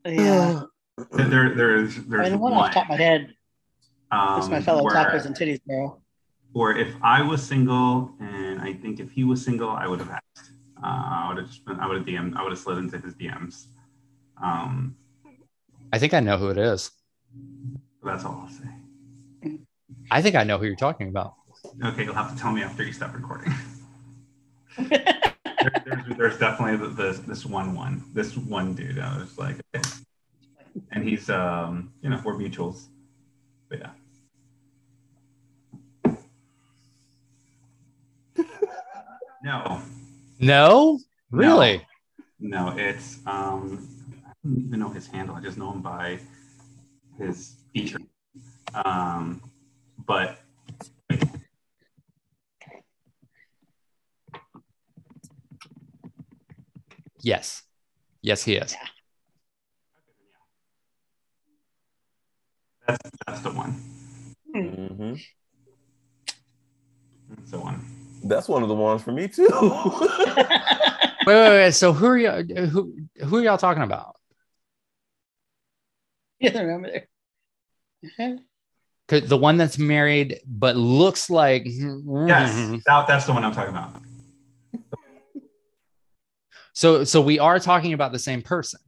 yeah. there. There's I there's mean, one one. off the top of my head. um, It's my fellow where- tacos and titties girl. Or if I was single, and I think if he was single, I would have asked. Uh, I would have just been, I would have DM. I would have slid into his DMs. Um, I think I know who it is. that's all I'll say. I think I know who you're talking about. Okay, you'll have to tell me after you stop recording. there, there's, there's definitely th- this this one one this one dude. I was like, okay. and he's um you know we're mutuals, but yeah. No, No, really? no, it's um I don't even know his handle. I just know him by his feature. Um, but Yes, yes, he is. that's that's the one. hmm That's the one. That's one of the ones for me too. Wait, wait, wait. So who are you? Who who are y'all talking about? You don't remember there. 'Cause The one that's married but looks like Yes, that, that's the one I'm talking about. So so we are talking about the same person.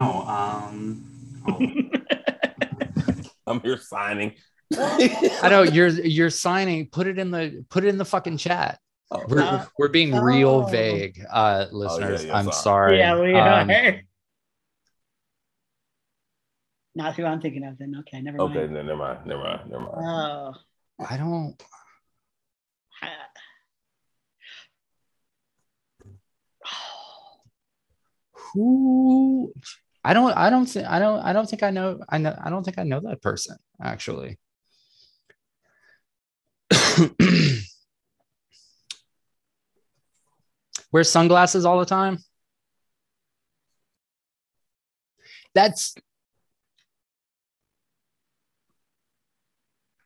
No, um, oh, I'm here signing. I know you're you're signing. Put it in the put it in the fucking chat. Oh, We're Uh, we're being real oh. vague, uh, listeners. yeah, I'm sorry. sorry. yeah, we Um, are. Not who I'm thinking of then. Okay, never okay, mind. no, never mind. Never mind. Never mind. Oh. I don't. Who? I don't. I don't think. I don't. I don't think I know. I know. I don't think I know that person actually. Wears sunglasses all the time. That's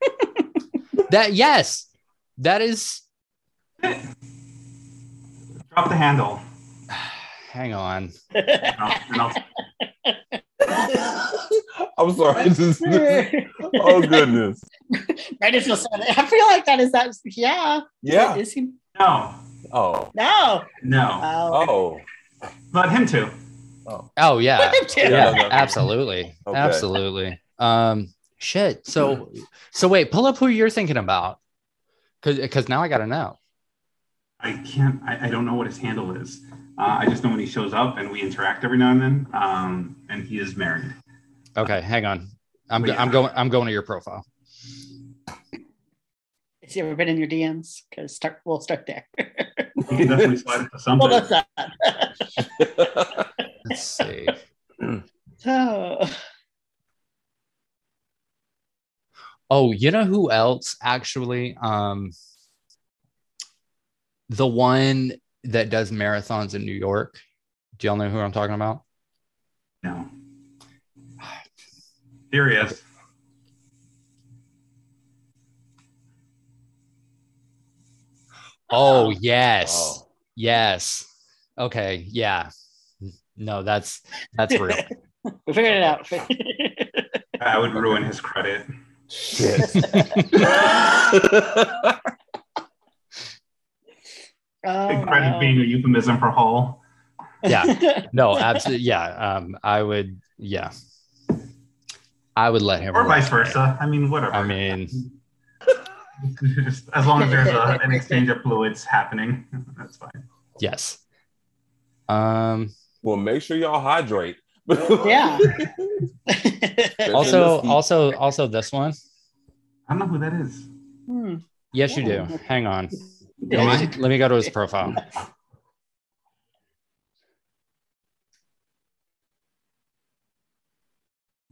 that. Yes, that is. drop the handle. Hang on. I'll, and I'll, I'm sorry. This is- oh goodness. right is just I feel like that is that yeah. Yeah. Is he no, Oh. no. no, Oh. Oh. but him too. Oh. Oh yeah. Yeah. yeah, no, no. absolutely Okay. absolutely um shit so so wait pull up who you're thinking about because because now i gotta know I can't. I, I don't know what his handle is. Uh, I just know when he shows up and we interact every now and then. Um, and he is married. okay hang on i'm, But go- I'm going i'm going to your profile Has he ever been in your DMs? Because start we'll start there. He can definitely slide into something. well that's that. let's see so oh you know who else actually um the one that does marathons in new york do y'all know who i'm talking about no. Here he is. oh yes Oh. yes okay yeah no that's that's real we figured it out. I would ruin his credit. Shit. oh, Big credit wow. being a euphemism for hole. yeah no absolutely yeah um i would yeah i would let him Or vice versa. I mean, whatever. i mean Just as long as there's a, an exchange of fluids happening, that's fine. yes um well, make sure y'all hydrate. yeah. also also also this one I don't know who that is. Hmm. yes you do hang on Yeah. Let me, let me go to his profile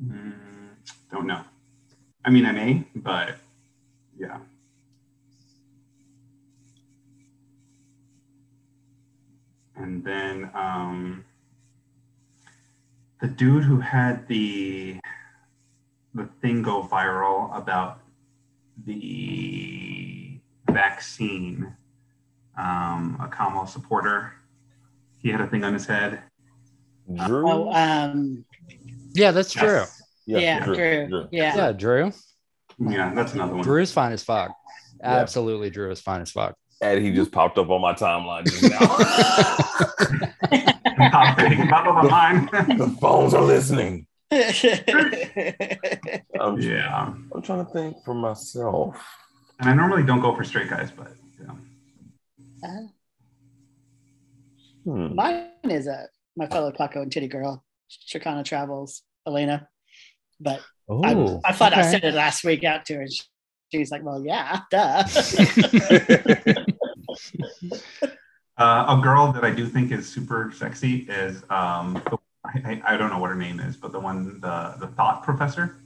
Mm, don't know. I mean, I may, but yeah. And then um, the dude who had the the thing go viral about the vaccine, um, a Kamala supporter. He had a thing on his head. Drew. Oh, um, Yeah, that's true. Yes. yeah, Drew. Yeah. Yeah, Drew. Yeah, that's another one. Drew's fine as fuck. Yeah. Absolutely, Drew is fine as fuck. And he just popped up on my timeline just now. Top thing, blah, blah, blah, mine. the phones are listening. I'm, yeah. I'm trying to think for myself. And I normally don't go for straight guys, but yeah. Uh, Hmm. mine is a my fellow Paco and Titty girl, Chicana Travels, Elena. But I, Oh, I thought I okay. said it last week out to her. and she- She's like, "Well, yeah, duh." Uh, a girl that I do think is super sexy is um, the, I, I I don't know what her name is, but the one the the thought professor.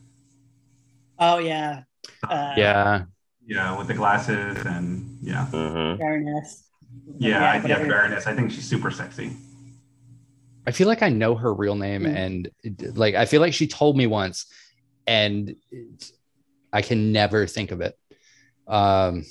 oh yeah, uh, Yeah, Yeah, with the glasses and yeah, Mhm. Baroness. yeah, I, yeah, whatever. Baroness. I think she's super sexy. I feel like I know her real name, Mm. and like I feel like she told me once, and I can never think of it. Um,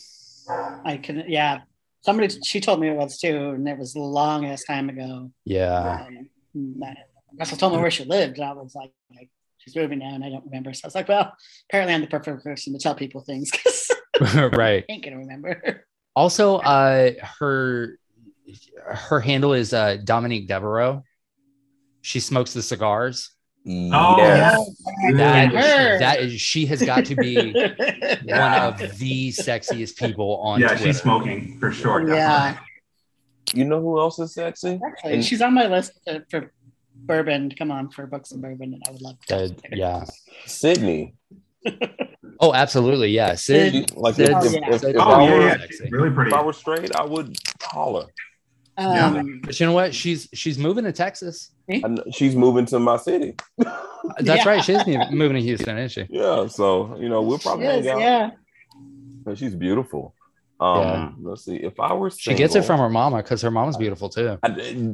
I can, yeah. Somebody, she told me it was too, and it was the longest time ago. yeah, Um, I- Russell told me where she lived, and I was like, like, she's moving now, and I don't remember. So I was like, well, apparently I'm the perfect person to tell people things because right. I ain't gonna remember. Also, uh, her her handle is uh, Dominique Devereaux. She smokes the cigars. Oh, Yes. That Her. that is she has got to be one of the sexiest people on yeah, Twitter. she's smoking for sure. yeah. You know who else is sexy? Actually, And- she's on my list for, for bourbon. Come on, for books and bourbon, and I would love to. Uh, yeah. Sydney. Oh, absolutely. Yeah. Sid, like Sid- if, Oh, yeah. if, if Oh I yeah, were yeah, sexy. really pretty. if I were straight, I would call her. Um, But you know what? She's she's moving to Texas. I she's moving to my city. That's Yeah. right. She's moving to Houston, isn't she? Yeah, so you know we'll she probably is, out. yeah. But she's beautiful. Um, let's see. If I were She gets it from her mama because her mama's beautiful too. I,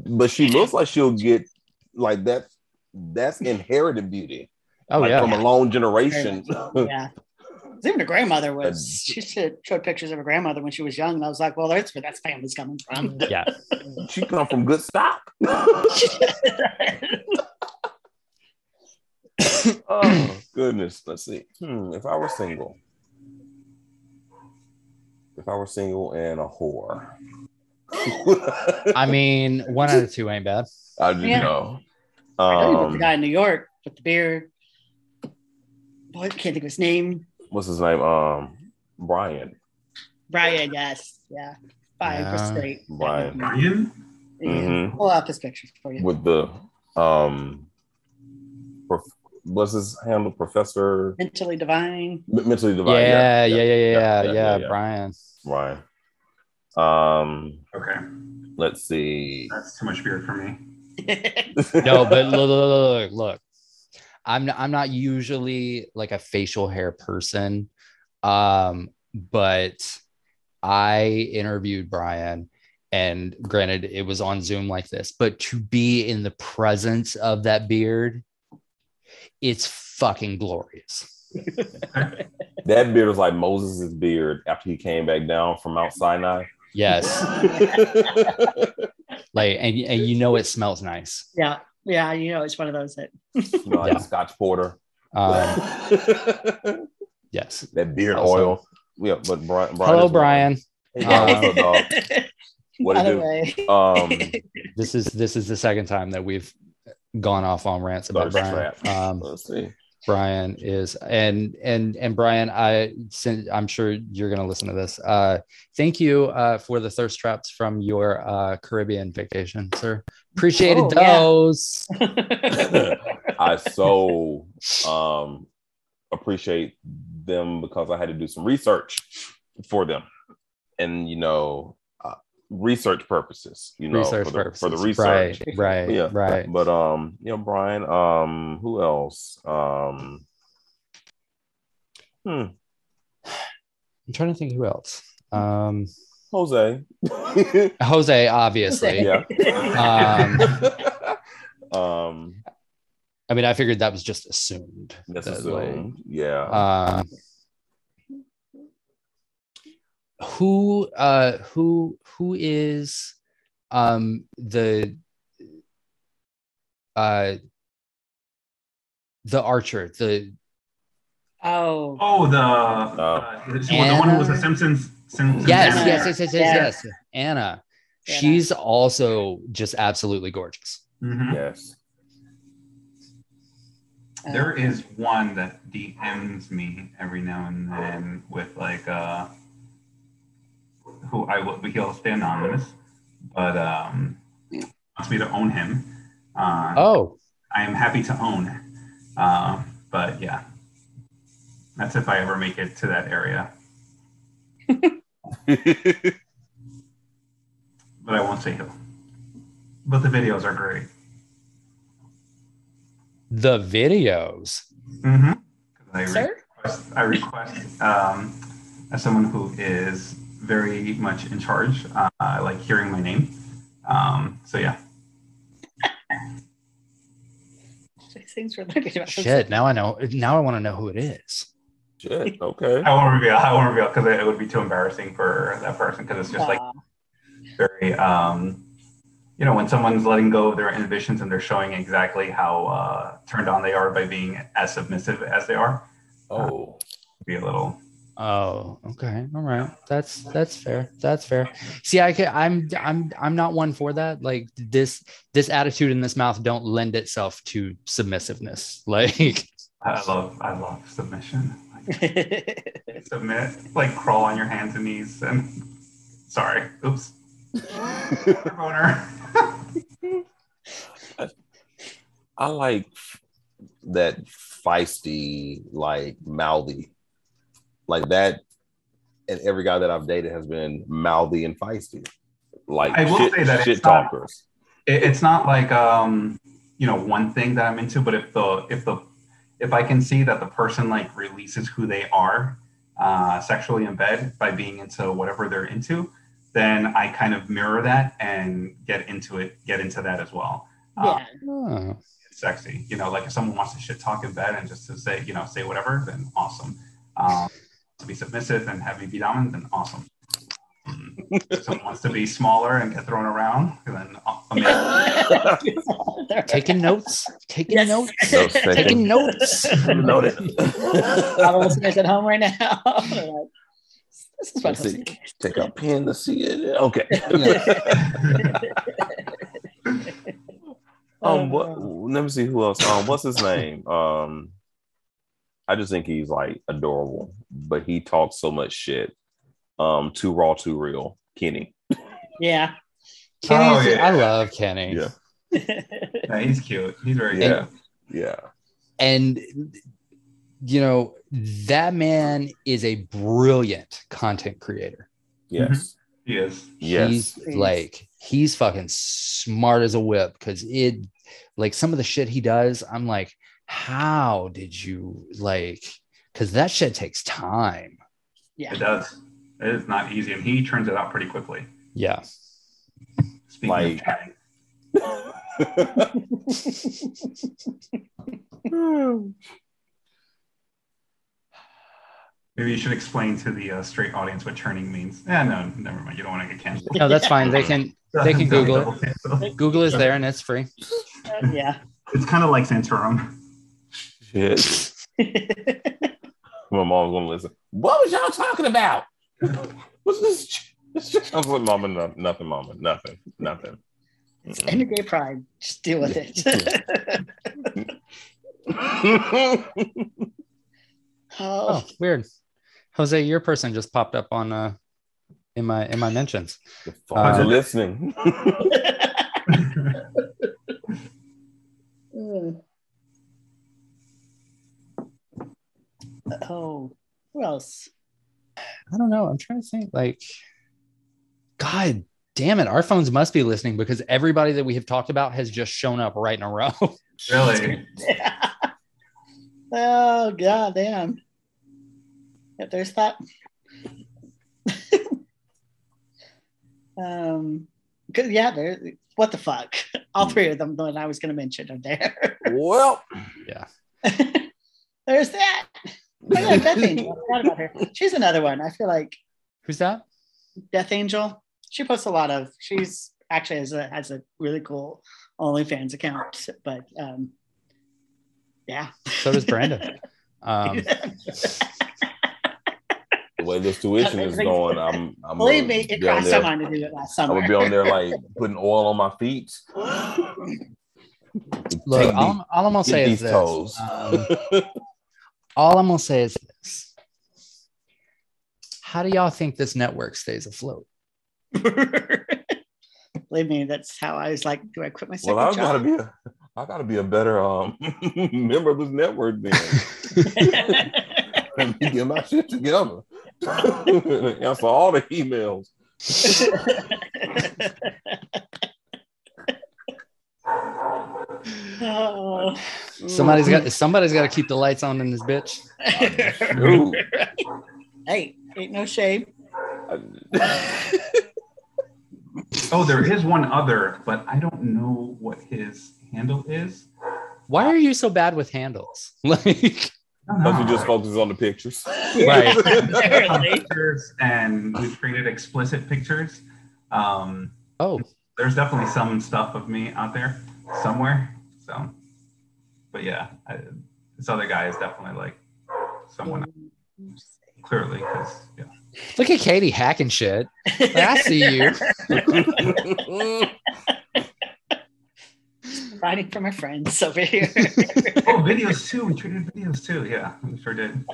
but she looks like she'll get like that. That's inherited beauty. Oh like yeah. from a long generation. yeah. Even her grandmother was. She showed showed pictures of her grandmother when she was young, and I was like, "Well, that's where that family's coming from." Yeah. she come from good stock. oh goodness. Let's see. Hmm. If I were single, if I were single and a whore, I mean, one out of two ain't bad. I just Yeah. know. I think the Um, guy in New York with the beard. Boy, I can't think of his name. what's his name? Um, Brian. Brian, yes, yeah, five Yeah. for straight. Brian. Brian? Yeah. Mhm. Pull out his pictures for you. with the um prof- what's his handle professor Mentally divine. M- mentally divine Yeah, yeah, yeah, yeah, yeah, yeah, yeah. Brian. right um Okay, let's see that's too much beer for me. No, but look, look, look, look. I'm not, I'm not usually like a facial hair person, um, but I interviewed Brian, and granted, it was on Zoom like this, but to be in the presence of that beard, it's fucking glorious. that beard was like moses' beard after he came back down from mount sinai Yes, like, and, and you know it smells nice. yeah, yeah, you know, it's one of those that You know, Yeah. scotch porter Um, yes. that beard Also- oil yeah but brian, brian Hello, is- Brian. Hey, Um, dog? what By it the do way. um This is this is the second time that we've gone off on rants about Thirst Brian. trap. Um, let's see Brian is and and and Brian, I since I'm sure you're gonna listen to this. Uh, thank you uh, for the thirst traps from your uh, Caribbean vacation, sir. Appreciated Oh, yeah. those. I so um, appreciate them because I had to do some research for them, and you know, research purposes. You know, research for the, purposes. for the research. Right, right, Yeah, right. But um, you know, Brian. Um, who else? Um, hmm, I'm trying to think who else. Um, Jose. Jose, obviously. yeah. Um, um, I mean, I figured that was just assumed. That's like, assumed. yeah. um, who uh who who is um the uh the archer the Oh, Oh, the uh, well, the one who was the Simpsons. Simpsons yes Anna. yes yes yes yes, Yeah. yes. anna Anna. she's also just absolutely gorgeous Mhm. yes. There is one that DMs me every now and then with like uh who I will he'll stay anonymous, but um wants me to own him. Uh, oh I am happy to own. Uh, but yeah. That's if I ever make it to that area. But I won't say who. But the videos are great. the videos Mm-hmm. I, Sir? request, I request um, as someone who is very much in charge, uh, I like hearing my name. Um, so yeah, These things we're looking about. shit now i know now i want to know who it is Shit. Okay. I won't reveal. I won't reveal because it would be too embarrassing for that person because it's just like Aw. very, um, you know, when someone's letting go of their inhibitions and they're showing exactly how uh, turned on they are by being as submissive as they are, Oh. be a little. Oh, okay. All right. That's that's fair. That's fair. See, I can I'm I'm I'm not one for that. Like this this attitude in this mouth don't lend itself to submissiveness. Like I love. I love submission. Like, submit, like crawl on your hands and knees, and sorry, oops, boner. I like that feisty, like mouthy, like that. And every guy that I've dated has been mouthy and feisty, like I will shit, say that shit it's not- talkers. it, it's not like um you know one thing that i'm into but if the if the if i can see that the person like releases who they are uh sexually in bed by being into whatever they're into then i kind of mirror that and get into it get into that as well uh, yeah. it's sexy you know like if someone wants to shit talk in bed and just to say you know say whatever then awesome um to be submissive and have me be dominant then awesome Um, if someone wants to be smaller and get thrown around then amazing. taking notes, taking Yes. notes, Notes taken. taking notes. Noted. All the listeners at home right now. This is Let's see. Take a pen to see it. Okay. um, what? Let me see who else. Um, what's his name? Um, I just think he's like adorable, but he talks so much shit. Um, too raw, too real. Kenny. Yeah. Kenny's, Oh, yeah. I love Kenny. Yeah. yeah, he's cute he's very Yeah. cute. Yeah. And you know, that man is a brilliant content creator. Yes. he is Yes. He's Please. like he's fucking smart as a whip because it like some of the shit he does, I'm like, how did you like because that shit takes time. Yeah. It does. It is not easy, and he turns it out pretty quickly. Yeah. Speaking Like- of chatting, maybe you should explain to the uh, straight audience what churning means. Yeah, no, never mind. You don't want to get canceled. No, that's fine. They can They can Google it. it. Google is there and it's free. yeah. It's kind of like Santorum. Shit. My mom's gonna listen. What was y'all talking about? What's this? I was like, Mama, no, nothing, Mama, nothing, nothing. It's end of gay pride. Just deal with it. Oh, oh, weird. Jose, your person just popped up on uh in my in my mentions. the phones Uh, are listening. Oh, who else? I don't know. I'm trying to think like God damn it. Our phones must be listening because everybody that we have talked about has just shown up right in a row. Really? oh god damn. Yep, there's that. um, 'cause, yeah, there. What the fuck? all three of them that I was going to mention are there. Well, yeah. There's that. Oh, yeah, Death Angel. I forgot about her. She's another one. I feel like Who's that? Death Angel. She posts a lot of. She's actually has a has a really cool OnlyFans account. But um, yeah. So does Brandon. Um, the way this tuition is going, I'm. I'm Believe me, it be on crossed there- my to do it last I'm summer. gonna be on there like putting oil on my feet. look, all, all I'm gonna get say is this. toes. Um, all I'm gonna say is this. How do y'all think this network stays afloat? Believe me, that's how I was like, do I quit my second well, I gotta be a, I gotta be a better um member of this network then. Let me get my shit together. Answer all the emails. Oh. Somebody's got somebody's got to keep the lights on in this bitch. Hey, ain't no shame. Oh, there is one other, but I don't know what his handle is. Why are you so bad with handles? Like, I don't Because we just focus on the pictures. Right. Pictures and we've created explicit pictures. Um, oh, there's definitely some stuff of me out there somewhere. So, but yeah, I, this other guy is definitely like someone clearly because yeah. look at Katie hacking shit. Like, I see you. Writing for my friends over here. Oh, videos too. We treated videos too. Yeah, we sure did.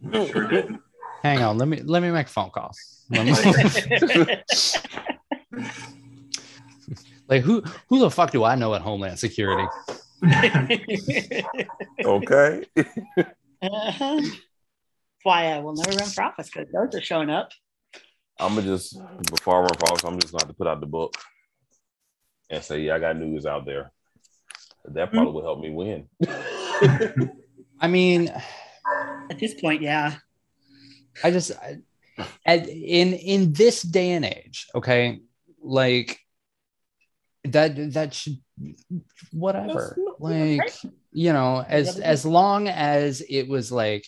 We sure did. Hang on, let me let me make phone call. Let me- like who who the fuck do I know at Homeland Security? okay. uh-huh. Why I will never run for office because those are showing up. I'm gonna just before I run for office, I'm just gonna have to put out the book and say, yeah, I got news out there. That probably will help me win. I mean, At this point, yeah. I just I, at, in in this day and age, okay, like that that should whatever, That's not- like you know, as as long as it was like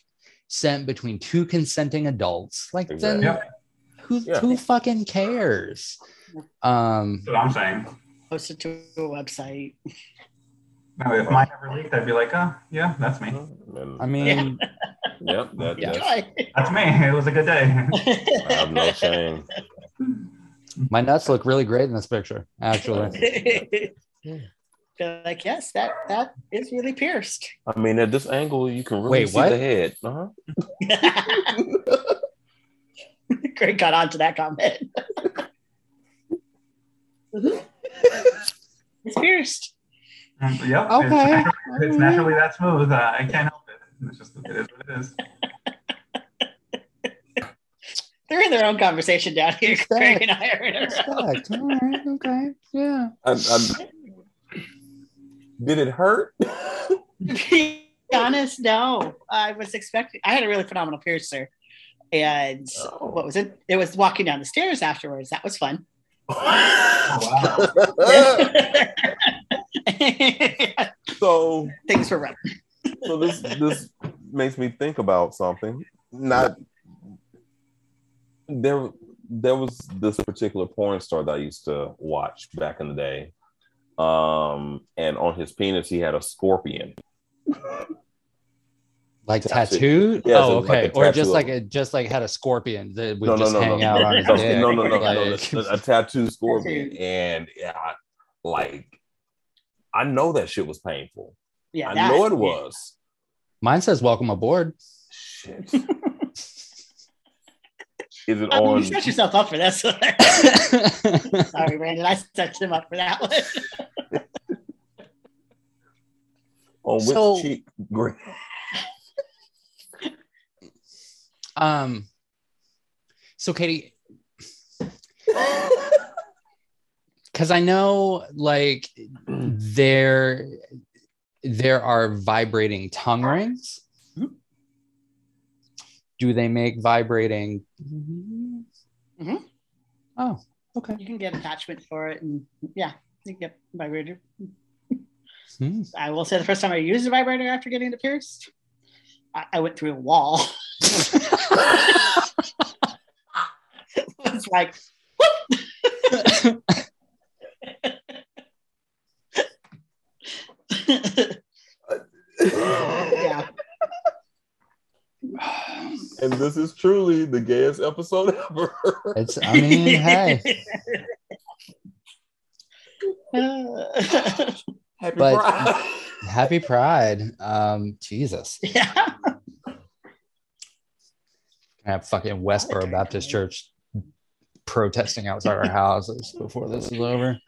sent between two consenting adults, like then Exactly. who Yeah. who fucking cares? Um, That's what I'm saying. Post it to a website. Now, if mine ever leaked, I'd be like, oh, yeah, that's me. I mean, yep, that, Yeah. that's, That's me. It was a good day. I have no shame. my nuts look really great in this picture, actually. They're like, yes, that that is really pierced. I mean, at this angle, you can really Wait, see what? the head. Uh-huh. Greg got onto that comment. it's pierced. Um, yep. Okay. It's, naturally, it's naturally that smooth. Uh, I can't help it. It's just it is what it is. They're in their own conversation down here. Respect. Greg and I are in our own. Respect. All right, okay, yeah. I, I, did it hurt? Be honest, no. I was expecting. I had a really phenomenal piercer, and Oh. what was it? It was walking down the stairs afterwards. That was fun. Wow. so, Things were running. so this this makes me think about something. Not there. There was this particular porn star that I used to watch back in the day, um, and on his penis he had a scorpion. Like Tattoo. tattooed? Yeah, oh, so like okay. or just like a just like had a scorpion that would No, no, just no, hang no. out on his dick. no, no, no, no, like- a, a tattoo scorpion, and yeah, like I know that shit was painful. Yeah, I know it was. Mine says "Welcome aboard." Shit. Is it I mean, on? you set yourself up for this. Sorry, Brandon. I set him up for that one. On which So- cheek? Great. um. So, Katie, because I know like there there are vibrating tongue rings. Do they make vibrating? Mhm. Oh, okay. You can get attachment for it, and yeah, Yep, vibrator. Hmm. I will say the first time I used a vibrator after getting it pierced, I, I went through a wall. it's like, yeah. and this is truly the gayest episode ever. It's I mean, hey, Happy But- Pride. happy pride. Um, Jesus. yeah. I have fucking Westboro Baptist Church protesting outside our houses before this is over.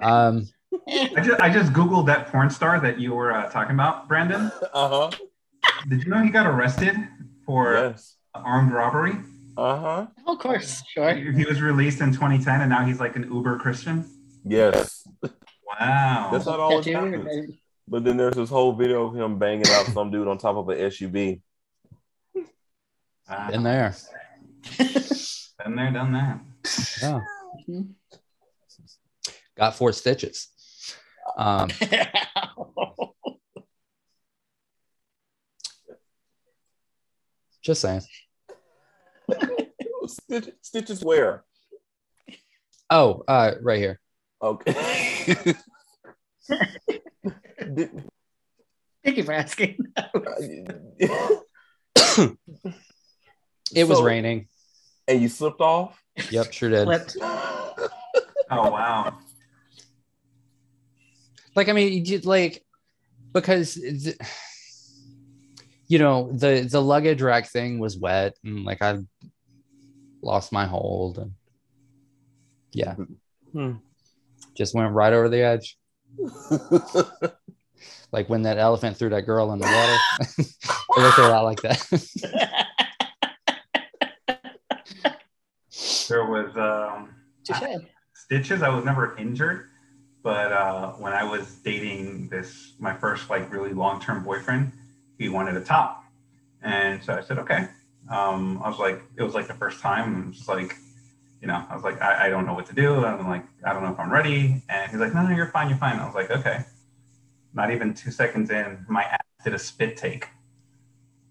Um, I just I just googled that porn star that you were uh, talking about, Brandon. Uh huh. Did you know he got arrested for Yes. armed robbery? Uh huh. of course, sure. He was released in 2010, and now he's like an Uber Christian. Yes. Wow. That's not always Tattoo, happens. But then there's this whole video of him banging out some dude on top of an SUV. Wow. in there. Been there, done that. Yeah. Mhm. Got four stitches. Um, just saying. Stitch, stitches where? Oh, uh, right here. Okay. Did- Thank you for asking. It was So- raining. And you slipped off? Yep, sure did. Flipped. Oh wow. Like, I mean, you just, like because th- you know the the luggage rack thing was wet, and like I lost my hold, and yeah, Hmm. just went right over the edge. Like when that elephant threw that girl in the water. it looked a lot like that. There was um, Touche. stitches. I was never injured, but uh, when I was dating this, my first like really long term boyfriend, he wanted a top, and so I said okay. Um, I was like, it was like the first time. and Just like, you know, I was like, I, I don't know what to do. I'm like, I don't know if I'm ready. And he's like, No, no, you're fine, you're fine. I was like, okay. Not even two seconds in, my ass did a spit take.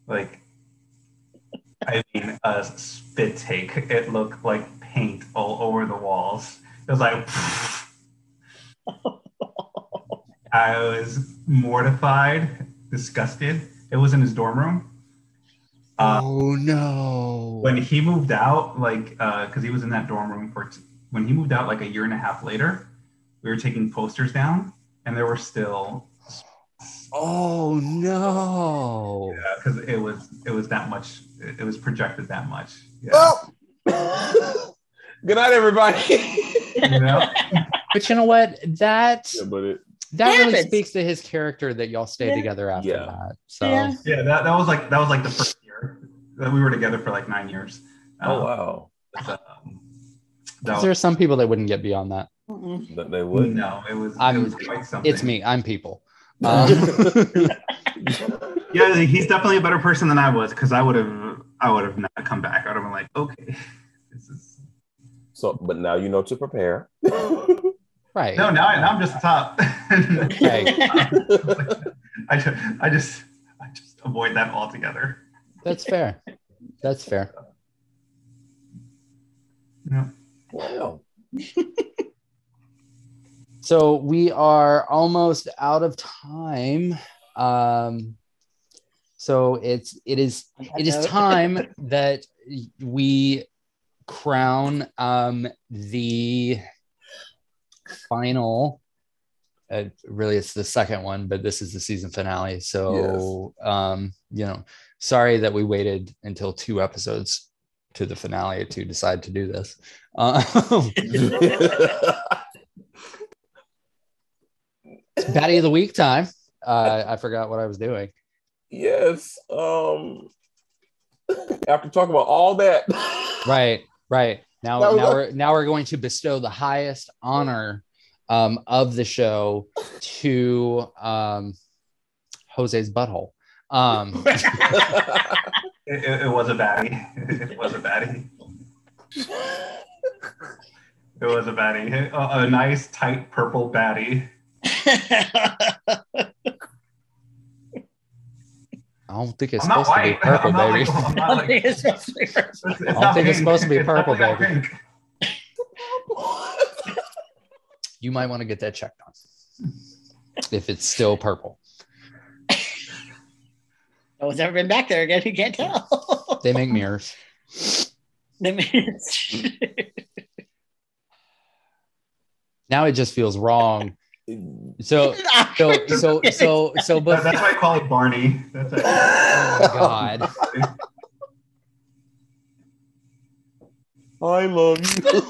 Like, I mean, a spit take. It looked like paint all over the walls. It was like, I was mortified, disgusted. It was in his dorm room. Uh, oh no. when he moved out, like, because he was in that dorm room for, t- when he moved out, like a year and a half later, we were taking posters down, and there were still, oh no. Yeah, because it was, it was that much, it it was projected that much. Yeah. Oh! Good night, everybody. You know? But you know what? That yeah, but it, that It really happens. speaks to his character that y'all stayed Yeah. together after Yeah. that. So Yeah. yeah, that, that was like, that was like the first year that we were together for like nine years. oh Um, wow, but, um, that there are some people that wouldn't get beyond that. That they would. no, it was, I'm- was quite something. It's me. I'm people. Um, Yeah, he's definitely a better person than I was because I would have I would have not come back. I would have been like, okay, this is So, but now you know to prepare. right. no. Now, I, now I'm just the top. Right. I just I just I just avoid that altogether. That's fair. That's fair. Yeah. wow. So we are almost out of time. Um, so it's it is it is time that we crown um, the final. Uh, really, it's the second one, but this is the season finale. So, um, you know, sorry that we waited until two episodes to the finale to decide to do this. Um, Baddie of the week time. Uh, I forgot what I was doing. yes. Um. After talking about all that, Right, right. Now, That now a- we're now we're going to bestow the highest honor um, of the show to um, Jose's butthole. Um, It, it, it was a baddie. It was a baddie. It was a baddie. A, a nice, tight purple baddie. I don't think it's I'm supposed to be purple, baby. I'm not I like- think it's supposed to be purple. It's, it's I don't think it's pink. supposed to be purple, baby. You might want to get that checked on. If it's still purple. Oh, no one's ever been back there again. You can't tell. They make mirrors. That means- Now it just feels wrong. So so so so so but that's why I call it Barney. That's it. oh my god. I love you.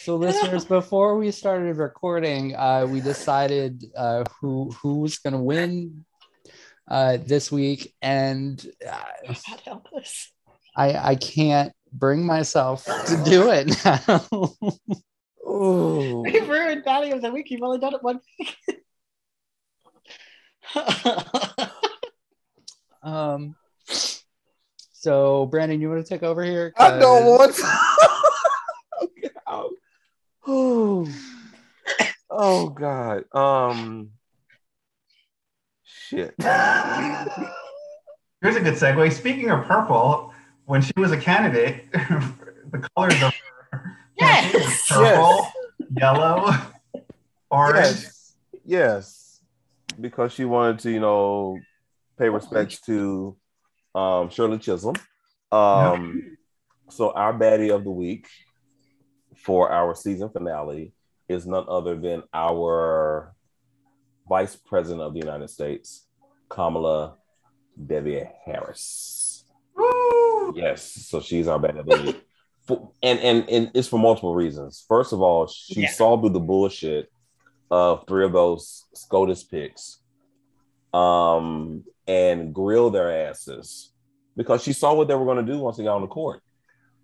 So listeners, before we started recording, uh, we decided uh, who who was gonna win uh, this week, and uh, God help us. I I can't bring myself to do it now. Ooh. You've ruined Baddie of the Week. You've only done it one um. So Brandon, you want to take over here? I don't want to. Oh. Oh. Oh God. Um. Shit. Here's a good segue. Speaking of purple, when she was a candidate, the colors of her Yes. purple, yellow, orange. yes. Yes. Because she wanted to, you know, pay respects to um, Shirley Chisholm. Um, So our baddie of the week for our season finale is none other than our Vice President of the United States, Kamala Devi Harris. Woo! Yes, so she's our baddie of the week. And, and and it's for multiple reasons. First of all, she Yeah. saw through the bullshit of three of those SCOTUS picks um, and grilled their asses because she saw what they were going to do once they got on the court.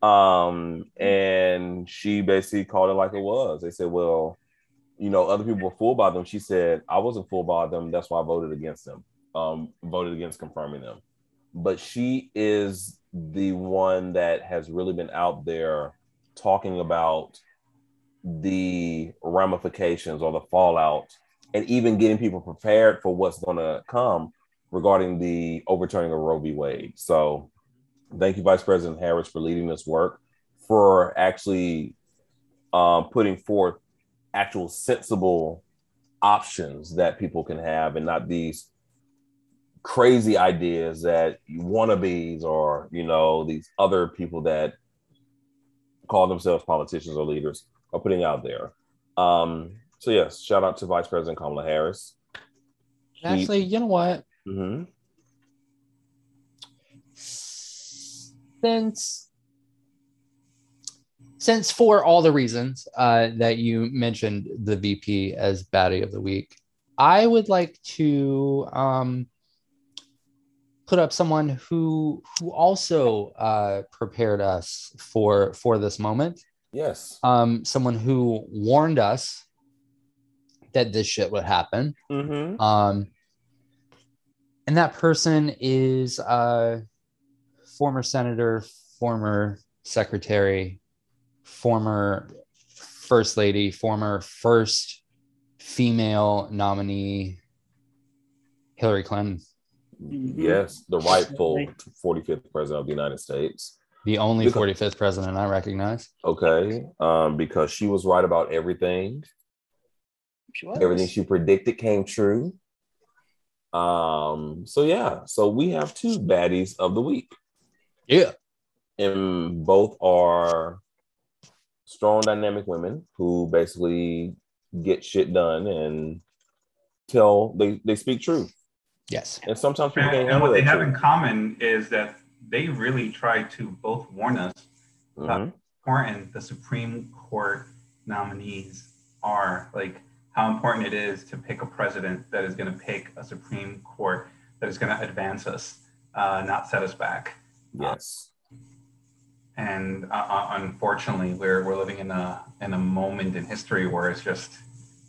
Um, and she basically called it like it was. They said, well, you know, other people were fooled by them. She said, I wasn't fooled by them. That's why I voted against them, um, voted against confirming them. But she is the one that has really been out there talking about the ramifications or the fallout and even getting people prepared for what's going to come regarding the overturning of Roe v. Wade. So, thank you, Vice President Harris, for leading this work, for actually um, putting forth actual sensible options that people can have and not these crazy ideas that wannabes or you know these other people that call themselves politicians or leaders are putting out there. Um, so yes, shout out to Vice President Kamala Harris. Actually, you know what? Mhm. Since since for all the reasons uh, that you mentioned the VP as baddie of the week, I would like to um, put up someone who who also uh, prepared us for for this moment. Yes. Um, someone who warned us that this shit would happen. Mm-hmm. Um, and that person is uh, former senator, former secretary, former first lady, former first female nominee, Hillary Clinton, Mhm. Yes, the rightful Absolutely. 45th president of the United States. the only Because- 45th president I recognize. Okay, um, because she was right about everything. She was. Everything she predicted came true. Um, so yeah, so we have two baddies of the week, Yeah. and both are strong, dynamic women who basically get shit done and tell they they speak truth. Yes. And sometimes people And, can't and what they that have in common is that they really try to both warn us Mhm. how important the Supreme Court nominees are. Like how important it is to pick a president that is going to pick a Supreme Court that is going to advance us, uh, not set us back. Yes. And uh, uh, unfortunately, we're we're living in a in a moment in history where it's just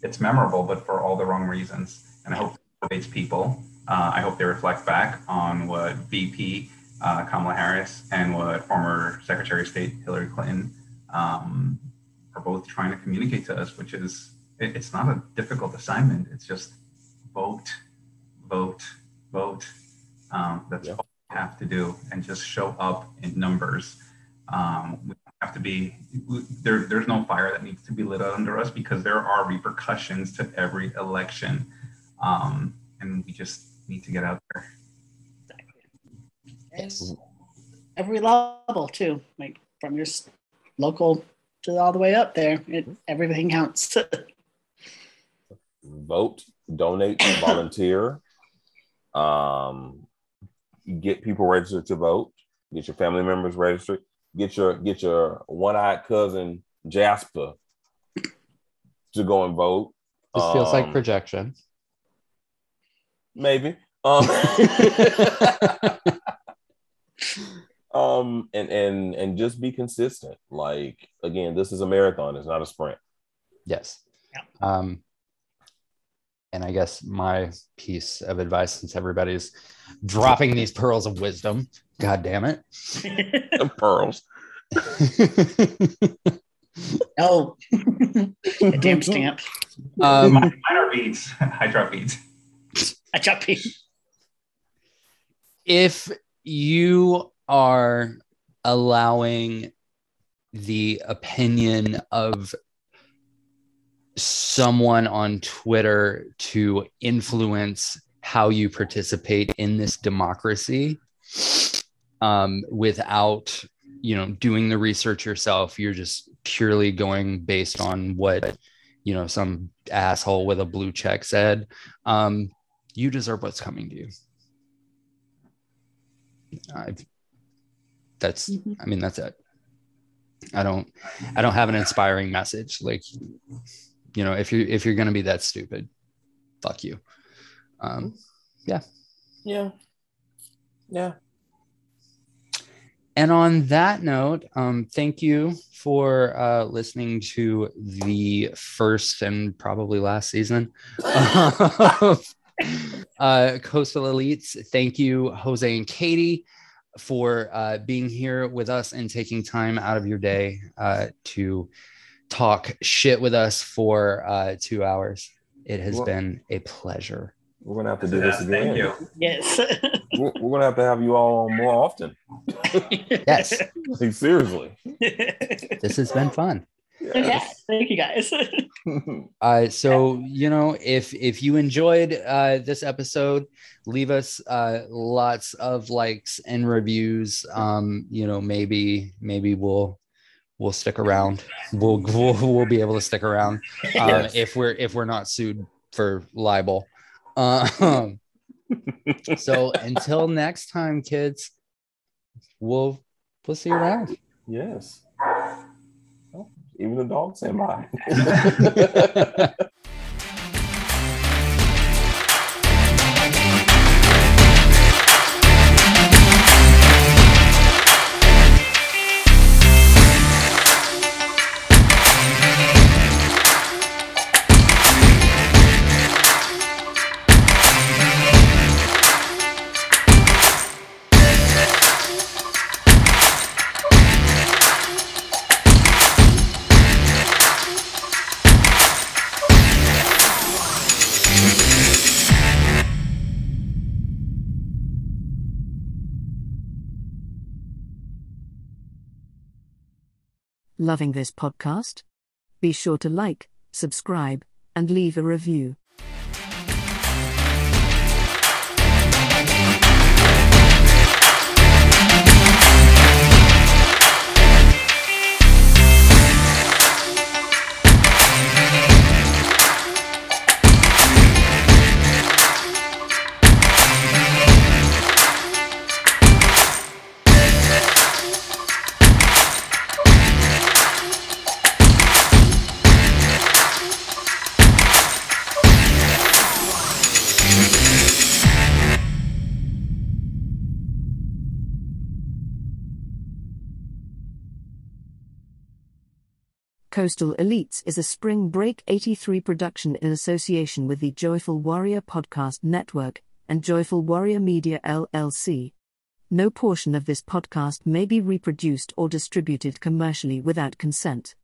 it's memorable, but for all the wrong reasons. And I hope it motivates people. Uh, I hope they reflect back on what VP uh, Kamala Harris and what former Secretary of State Hillary Clinton um, are both trying to communicate to us, which is it, it's not a difficult assignment. It's just vote, vote, vote. Um, that's Yeah. all we have to do, and just show up in numbers. Um, we have to be there. There's no fire that needs to be lit under us because there are repercussions to every election, um, and we just need to get out there. Yes. Every level too, like from your local to all the way up there. It, everything counts. vote, donate, volunteer, um, get people registered to vote, get your family members registered, get your get your one-eyed cousin Jasper to go and vote. This feels like Um, projection. Maybe. Um, um, and and and just be consistent. Like again, this is a marathon; it's not a sprint. Yes. Um, and I guess my piece of advice, since everybody's dropping these pearls of wisdom, God damn it. Pearls. oh, a damn stamp. um, mine, mine are beads. I drop beads. A choppy. if you are allowing the opinion of someone on Twitter to influence how you participate in this democracy um, without you know doing the research yourself you're just purely going based on what you know some asshole with a blue check said um, you deserve what's coming to you I, that's Mhm. i mean that's it i don't i don't have an inspiring message like you know if you're, if you're gonna be that stupid fuck you um yeah. Yeah. Yeah. and on that note um thank you for uh listening to the first and probably last season of uh coastal elites thank you jose and katie for uh, being here with us and taking time out of your day uh, to talk shit with us for uh, two hours. It has Well- been a pleasure. We're gonna have to do this again. thank you. Yes. We're, we're gonna have to have you all on more often. Yes, Like seriously. this has been fun. Yeah. Thank you guys. Uh, so you know, if if you enjoyed uh, this episode, leave us uh, lots of likes and reviews. Um, you know, maybe maybe we'll we'll stick around. We'll we'll, we'll be able to stick around um, Yes. if we're if we're not sued for libel. Um, so until next time, kids, we'll we'll see you around. yes. Even the dogs stand by. Loving this podcast? Be sure to like, subscribe, and leave a review. Coastal Elites is a Spring Break 83 production in association with the Joyful Warrior Podcast Network and Joyful Warrior Media LLC. No portion of this podcast may be reproduced or distributed commercially without consent.